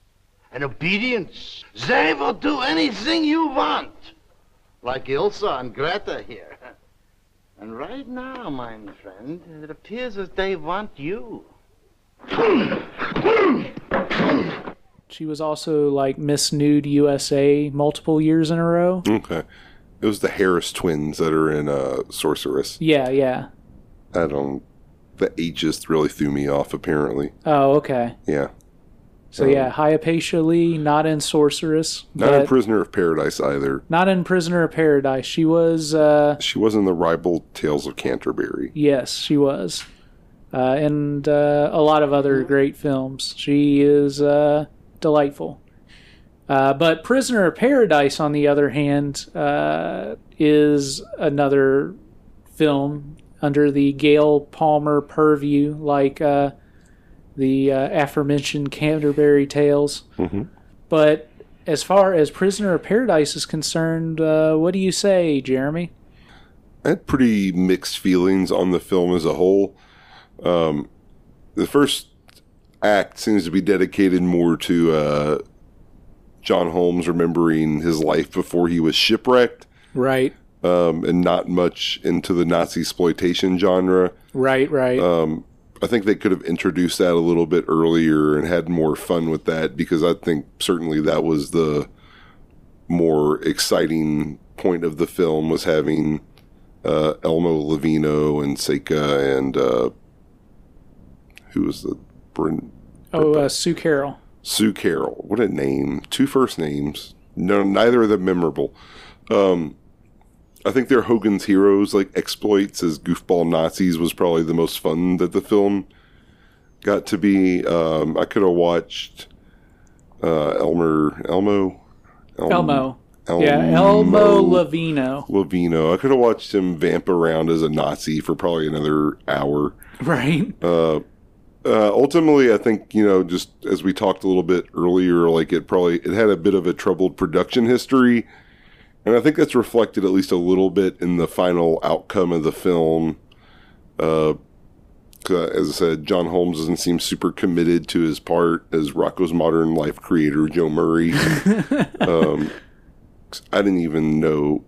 Speaker 3: and obedience. They will do anything you want. Like Ilsa and Greta here. And right now, my friend, it appears as they want you.
Speaker 1: She was also like Miss Nude USA multiple years in a row.
Speaker 2: Okay, it was the Harris twins that are in uh, Sorceress.
Speaker 1: Yeah, yeah.
Speaker 2: I don't. The ageist really threw me off. Apparently,
Speaker 1: Oh, okay.
Speaker 2: yeah.
Speaker 1: So yeah, Hypatia Lee, not in Sorceress,
Speaker 2: Not in prisoner of paradise either.
Speaker 1: not in Prisoner of Paradise. She was, uh,
Speaker 2: She was in the Ribald Tales of Canterbury.
Speaker 1: yes, she was, uh, and uh, a lot of other great films. She is uh, delightful. Uh, but Prisoner of Paradise, on the other hand, uh, is another film under the Gail Palmer purview, like uh, the uh, aforementioned Canterbury Tales. But as far as Prisoner of Paradise is concerned, uh, what do you say, Jeremy?
Speaker 2: I had pretty mixed feelings on the film as a whole. Um, the first act seems to be dedicated more to uh, John Holmes remembering his life before he was shipwrecked,
Speaker 1: Right,
Speaker 2: um, and not much into the Nazi exploitation genre.
Speaker 1: right, right.
Speaker 2: Um, I think they could have introduced that a little bit earlier and had more fun with that because I think certainly that was the more exciting point of the film was having uh, Elmo Levino and Seka and uh, who was the Bryn-
Speaker 1: oh, uh, Sue Carroll.
Speaker 2: Sue Carroll. What a name! Two first names. No, neither of them memorable. Um, I think their Hogan's Heroes like exploits as goofball Nazis was probably the most fun that the film got to be. Um, I could have watched uh, Elmer Elmo
Speaker 1: Elmo. Yeah, Elmo Levino.
Speaker 2: Levino. I could have watched him vamp around as a Nazi for probably another hour.
Speaker 1: Right.
Speaker 2: Uh, ultimately, I think you know, just as we talked a little bit earlier, like it probably it had a bit of a troubled production history, and I think that's reflected at least a little bit in the final outcome of the film. Uh, 'cause, as I said, John Holmes doesn't seem super committed to his part as Rocko's Modern Life creator, Joe Murray. [laughs] um, I didn't even know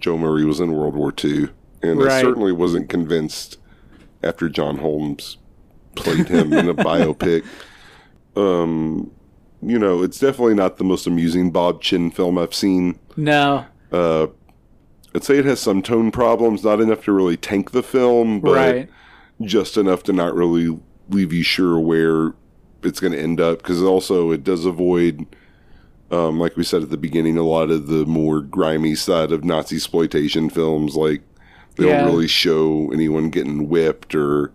Speaker 2: Joe Murray was in World War II, and I certainly wasn't convinced after John Holmes played him in a [laughs] biopic. Um, you know, it's definitely not the most amusing Bob Chinn film I've seen.
Speaker 1: No.
Speaker 2: Uh, I'd say it has some tone problems, not enough to really tank the film, but
Speaker 1: right.
Speaker 2: just enough to not really leave you sure where it's going to end up. Because also, it does avoid, um, like we said at the beginning, a lot of the more grimy side of Nazi exploitation films. Like they
Speaker 1: Yeah.
Speaker 2: don't really show anyone getting whipped or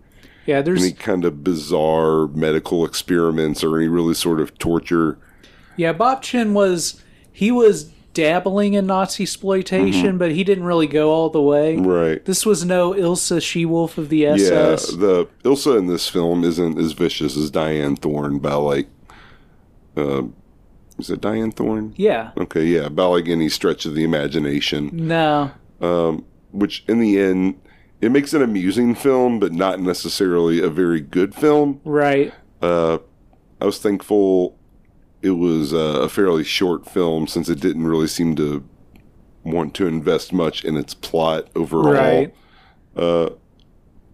Speaker 1: Yeah, there's
Speaker 2: any kind of bizarre medical experiments or any really sort of torture.
Speaker 1: Yeah, Bob Chinn was he was dabbling in Nazi exploitation, but he didn't really go all the way.
Speaker 2: Right.
Speaker 1: This was no Ilsa She-Wolf of the SS.
Speaker 2: Yeah, the Ilsa in this film isn't as vicious as Dyanne Thorne by like, uh, is it Dyanne Thorne?
Speaker 1: Yeah.
Speaker 2: Okay, yeah, by like any stretch of the imagination.
Speaker 1: No.
Speaker 2: Which in the end, it makes an amusing film, but not necessarily a very good film.
Speaker 1: Right.
Speaker 2: I was thankful it was uh, a fairly short film since it didn't really seem to want to invest much in its plot overall.
Speaker 1: Right.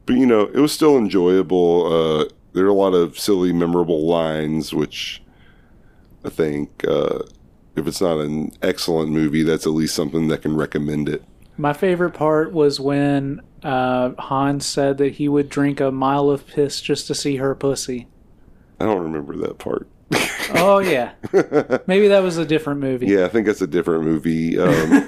Speaker 2: but you know, it was still enjoyable. Uh, there are a lot of silly, memorable lines, which I think, uh, if it's not an excellent movie, that's at least something that can recommend it.
Speaker 1: My favorite part was when uh, Hans said that he would drink a mile of piss just to see her pussy.
Speaker 2: I don't remember that part.
Speaker 1: Oh yeah. [laughs] Maybe that was a different movie.
Speaker 2: Yeah, I think that's a different movie. Um, [laughs]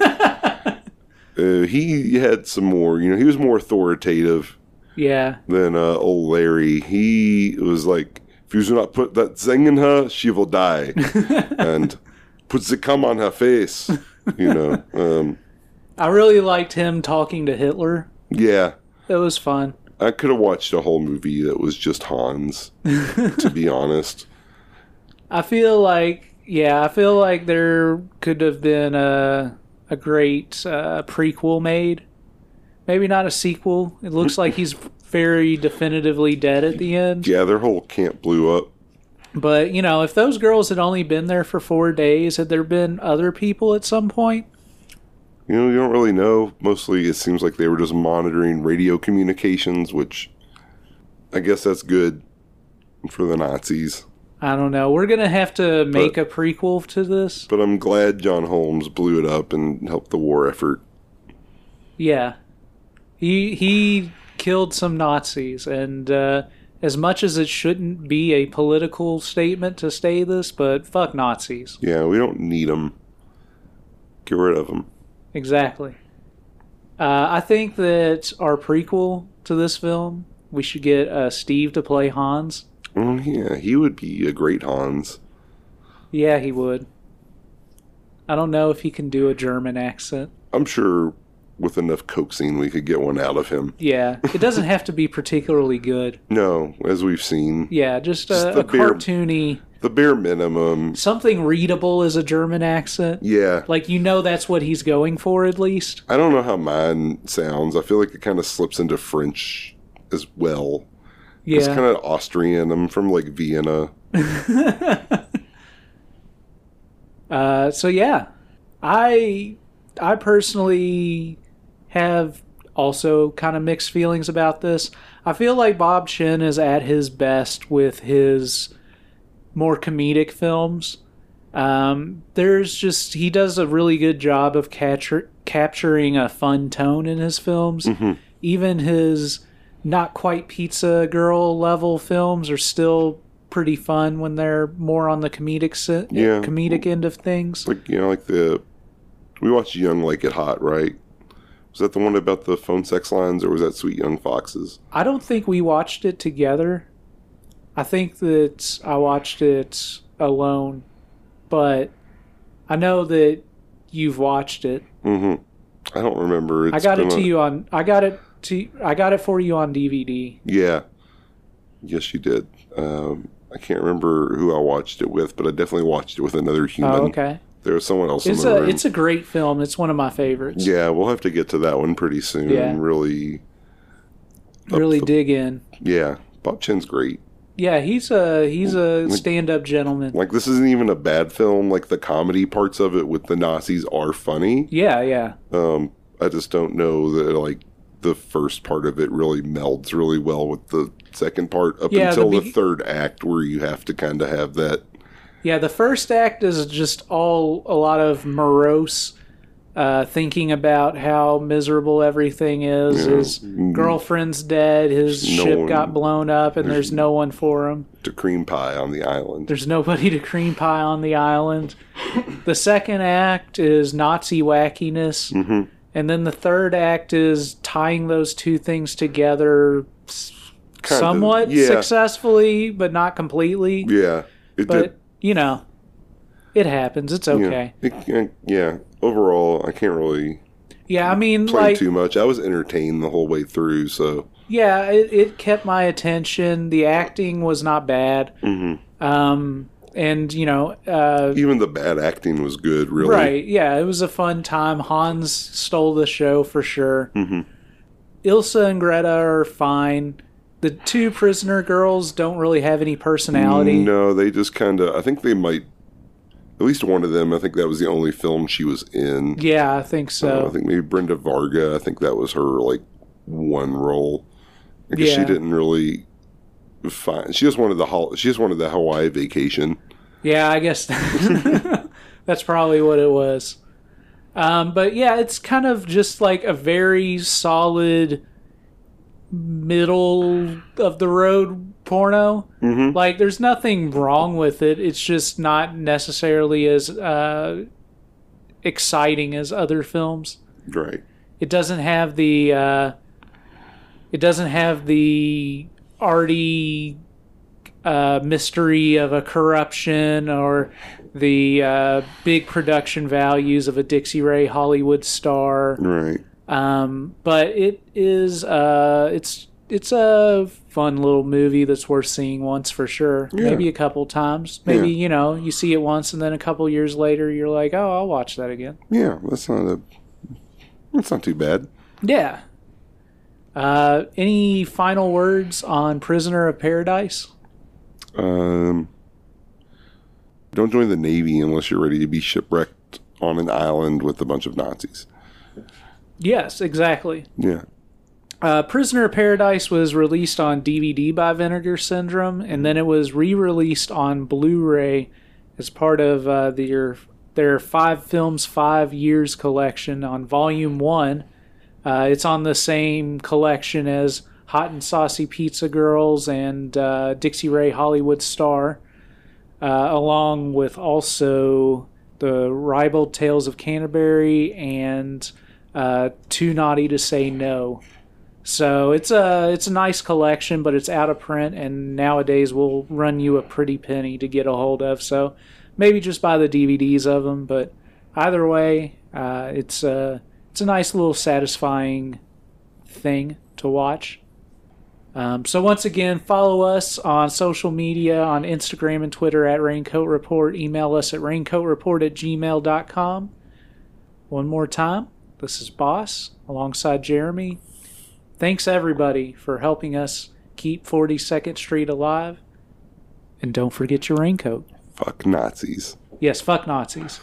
Speaker 2: uh, he had some more, you know, he was more authoritative
Speaker 1: Yeah.
Speaker 2: than uh, old Larry. He was like, if you do not put that thing in her, she will die. [laughs] and puts the cum on her face, you know. Um,
Speaker 1: I really liked him talking to Hitler.
Speaker 2: yeah,
Speaker 1: It was fun.
Speaker 2: I could have watched a whole movie that was just Hans, [laughs] to be honest.
Speaker 1: I feel like yeah, I feel like there could have been a a great uh, prequel made. Maybe not a sequel. It looks like he's very definitively dead at the end.
Speaker 2: Yeah, their whole camp blew up.
Speaker 1: But you know, if those girls had only been there for four days, had there been other people at some point?
Speaker 2: You know, you don't really know. Mostly, it seems like they were just monitoring radio communications, which I guess that's good for the Nazis.
Speaker 1: I don't know. We're gonna have to make a prequel to this.
Speaker 2: But I'm glad John Holmes blew it up and helped the war effort.
Speaker 1: Yeah, he he killed some Nazis, and uh, as much as it shouldn't be a political statement to say this, but fuck Nazis.
Speaker 2: Yeah, we don't need them. Get rid of them.
Speaker 1: Exactly. Uh, I think that our prequel to this film, we should get uh, Steve to play Hans.
Speaker 2: Oh, yeah, he would be a great Hans.
Speaker 1: Yeah, he would. I don't know if he can do a German accent.
Speaker 2: I'm sure with enough coaxing we could get one out of him.
Speaker 1: Yeah, it doesn't have to be particularly good. [laughs]
Speaker 2: No, as we've seen,
Speaker 1: Yeah, just,
Speaker 2: Just
Speaker 1: a, a
Speaker 2: bare-
Speaker 1: cartoony,
Speaker 2: the bare minimum.
Speaker 1: something readable as a German accent.
Speaker 2: Yeah.
Speaker 1: Like you know that's what he's going for at least.
Speaker 2: I don't know how mine sounds. I feel like it kind of slips into French as well.
Speaker 1: Yeah.
Speaker 2: It's kind of Austrian. I'm from like Vienna. [laughs]
Speaker 1: Uh, so yeah, I I personally have also kind of mixed feelings about this. I feel like Bob Chinn is at his best with his more comedic films. Um, there's just he does a really good job of capture, capturing a fun tone in his films. Even his not quite pizza girl level films are still pretty fun when they're more on the comedic se-
Speaker 2: Yeah.
Speaker 1: comedic end of things.
Speaker 2: Like you know, like the we watched Young Like It Hot, right? Was that the one about the phone sex lines, or was that Sweet Young Foxes?
Speaker 1: I don't think we watched it together. I think that I watched it alone, but I know that you've watched it.
Speaker 2: Mm-hmm. I don't remember.
Speaker 1: I got it to
Speaker 2: a-
Speaker 1: you on. I got it to. I got it for you on DVD.
Speaker 2: Yeah. Yes, you did. Um, I can't remember who I watched it with, but I definitely watched it with another human.
Speaker 1: Oh, okay.
Speaker 2: There was someone else
Speaker 1: It's
Speaker 2: in the
Speaker 1: a
Speaker 2: room.
Speaker 1: it's a great film. It's one of my favorites.
Speaker 2: yeah, we'll have to get to that one pretty soon.
Speaker 1: Yeah.
Speaker 2: Really,
Speaker 1: really
Speaker 2: the-
Speaker 1: dig in.
Speaker 2: yeah. Bob Chinn's great.
Speaker 1: Yeah, he's a he's a stand up gentleman.
Speaker 2: Like this isn't even a bad film. Like the comedy parts of it with the Nazis are funny.
Speaker 1: Yeah, yeah.
Speaker 2: Um, I just don't know that like the first part of it really melds really well with the second part up
Speaker 1: Yeah,
Speaker 2: until the,
Speaker 1: be-
Speaker 2: third act where you have to kind of have that.
Speaker 1: Yeah, the first act is just all a lot of morose uh, thinking about how miserable everything is.
Speaker 2: Yeah.
Speaker 1: His girlfriend's dead. His
Speaker 2: There's no
Speaker 1: ship
Speaker 2: one-
Speaker 1: got blown up, and there's, no one for him.
Speaker 2: to cream pie on the island.
Speaker 1: There's nobody to cream pie on the island. The second act is Nazi wackiness,
Speaker 2: Mm-hmm.
Speaker 1: and then the third act is tying those two things together
Speaker 2: Kind of,
Speaker 1: somewhat
Speaker 2: yeah.
Speaker 1: successfully, but not completely.
Speaker 2: Yeah, it
Speaker 1: But
Speaker 2: did.
Speaker 1: you know, it happens. It's okay.
Speaker 2: Yeah, it- yeah, yeah. Overall, I can't really
Speaker 1: Yeah, I mean,
Speaker 2: play
Speaker 1: like,
Speaker 2: too much. I was entertained the whole way through, so
Speaker 1: yeah, it, it kept my attention. The acting was not bad.
Speaker 2: Mm-hmm.
Speaker 1: Um, and you know, uh,
Speaker 2: even the bad acting was good. Really,
Speaker 1: right? Yeah, it was a fun time. Hans stole the show for sure.
Speaker 2: Mm-hmm.
Speaker 1: Ilsa and Greta are fine. The two prisoner girls don't really have any personality.
Speaker 2: No, they just kind of. I think they might. At least one of them. I think that was the only film she was in.
Speaker 1: Yeah, I think
Speaker 2: Uh,
Speaker 1: so.
Speaker 2: I think maybe Brenda Varga. I think that was her like one role. Because she didn't really. Find, she just wanted the she just wanted the Hawaii vacation.
Speaker 1: Yeah, I guess [laughs] that's probably what it was. Um, but yeah, it's kind of just like a very solid middle of the road porno.
Speaker 2: Mm-hmm.
Speaker 1: Like, there's nothing wrong with it. It's just not necessarily as uh, exciting as other films.
Speaker 2: Right.
Speaker 1: It doesn't have the uh, it doesn't have the arty uh, mystery of a corruption or the uh, big production values of a Dixie Ray Hollywood star.
Speaker 2: Right.
Speaker 1: Um, but it is uh, it's it's a fun little movie that's worth seeing once for sure.
Speaker 2: Yeah.
Speaker 1: Maybe a couple times. Maybe
Speaker 2: Yeah.
Speaker 1: you know you see it once and then a couple years later you're like, oh, I'll watch that again.
Speaker 2: Yeah, that's not a. That's not too bad.
Speaker 1: Yeah. Uh, any final words on Prisoner of Paradise?
Speaker 2: Um, don't join the Navy unless you're ready to be shipwrecked on an island with a bunch of Nazis.
Speaker 1: Yes, exactly.
Speaker 2: Yeah.
Speaker 1: Uh, Prisoner of Paradise was released on DVD by Vinegar Syndrome, and then it was re-released on Blu-ray as part of uh, their their five films, five years collection on Volume One. Uh, it's on the same collection as Hot and Saucy Pizza Girls and uh, Dixie Ray Hollywood Star, uh, along with also the Ribald Tales of Canterbury and uh, Too Naughty to Say No. So it's a it's a nice collection, but it's out of print, and nowadays will run you a pretty penny to get a hold of. So maybe just buy the DVDs of them. But either way, uh, it's a it's a nice little satisfying thing to watch. Um, so once again, follow us on social media on Instagram and Twitter at Raincoat Report. Email us at raincoatreport at gmail.com. One more time, this is Boss alongside Jeremy. Thanks everybody for helping us keep 42nd Street alive. And don't forget your raincoat.
Speaker 2: Fuck Nazis.
Speaker 1: Yes, fuck Nazis.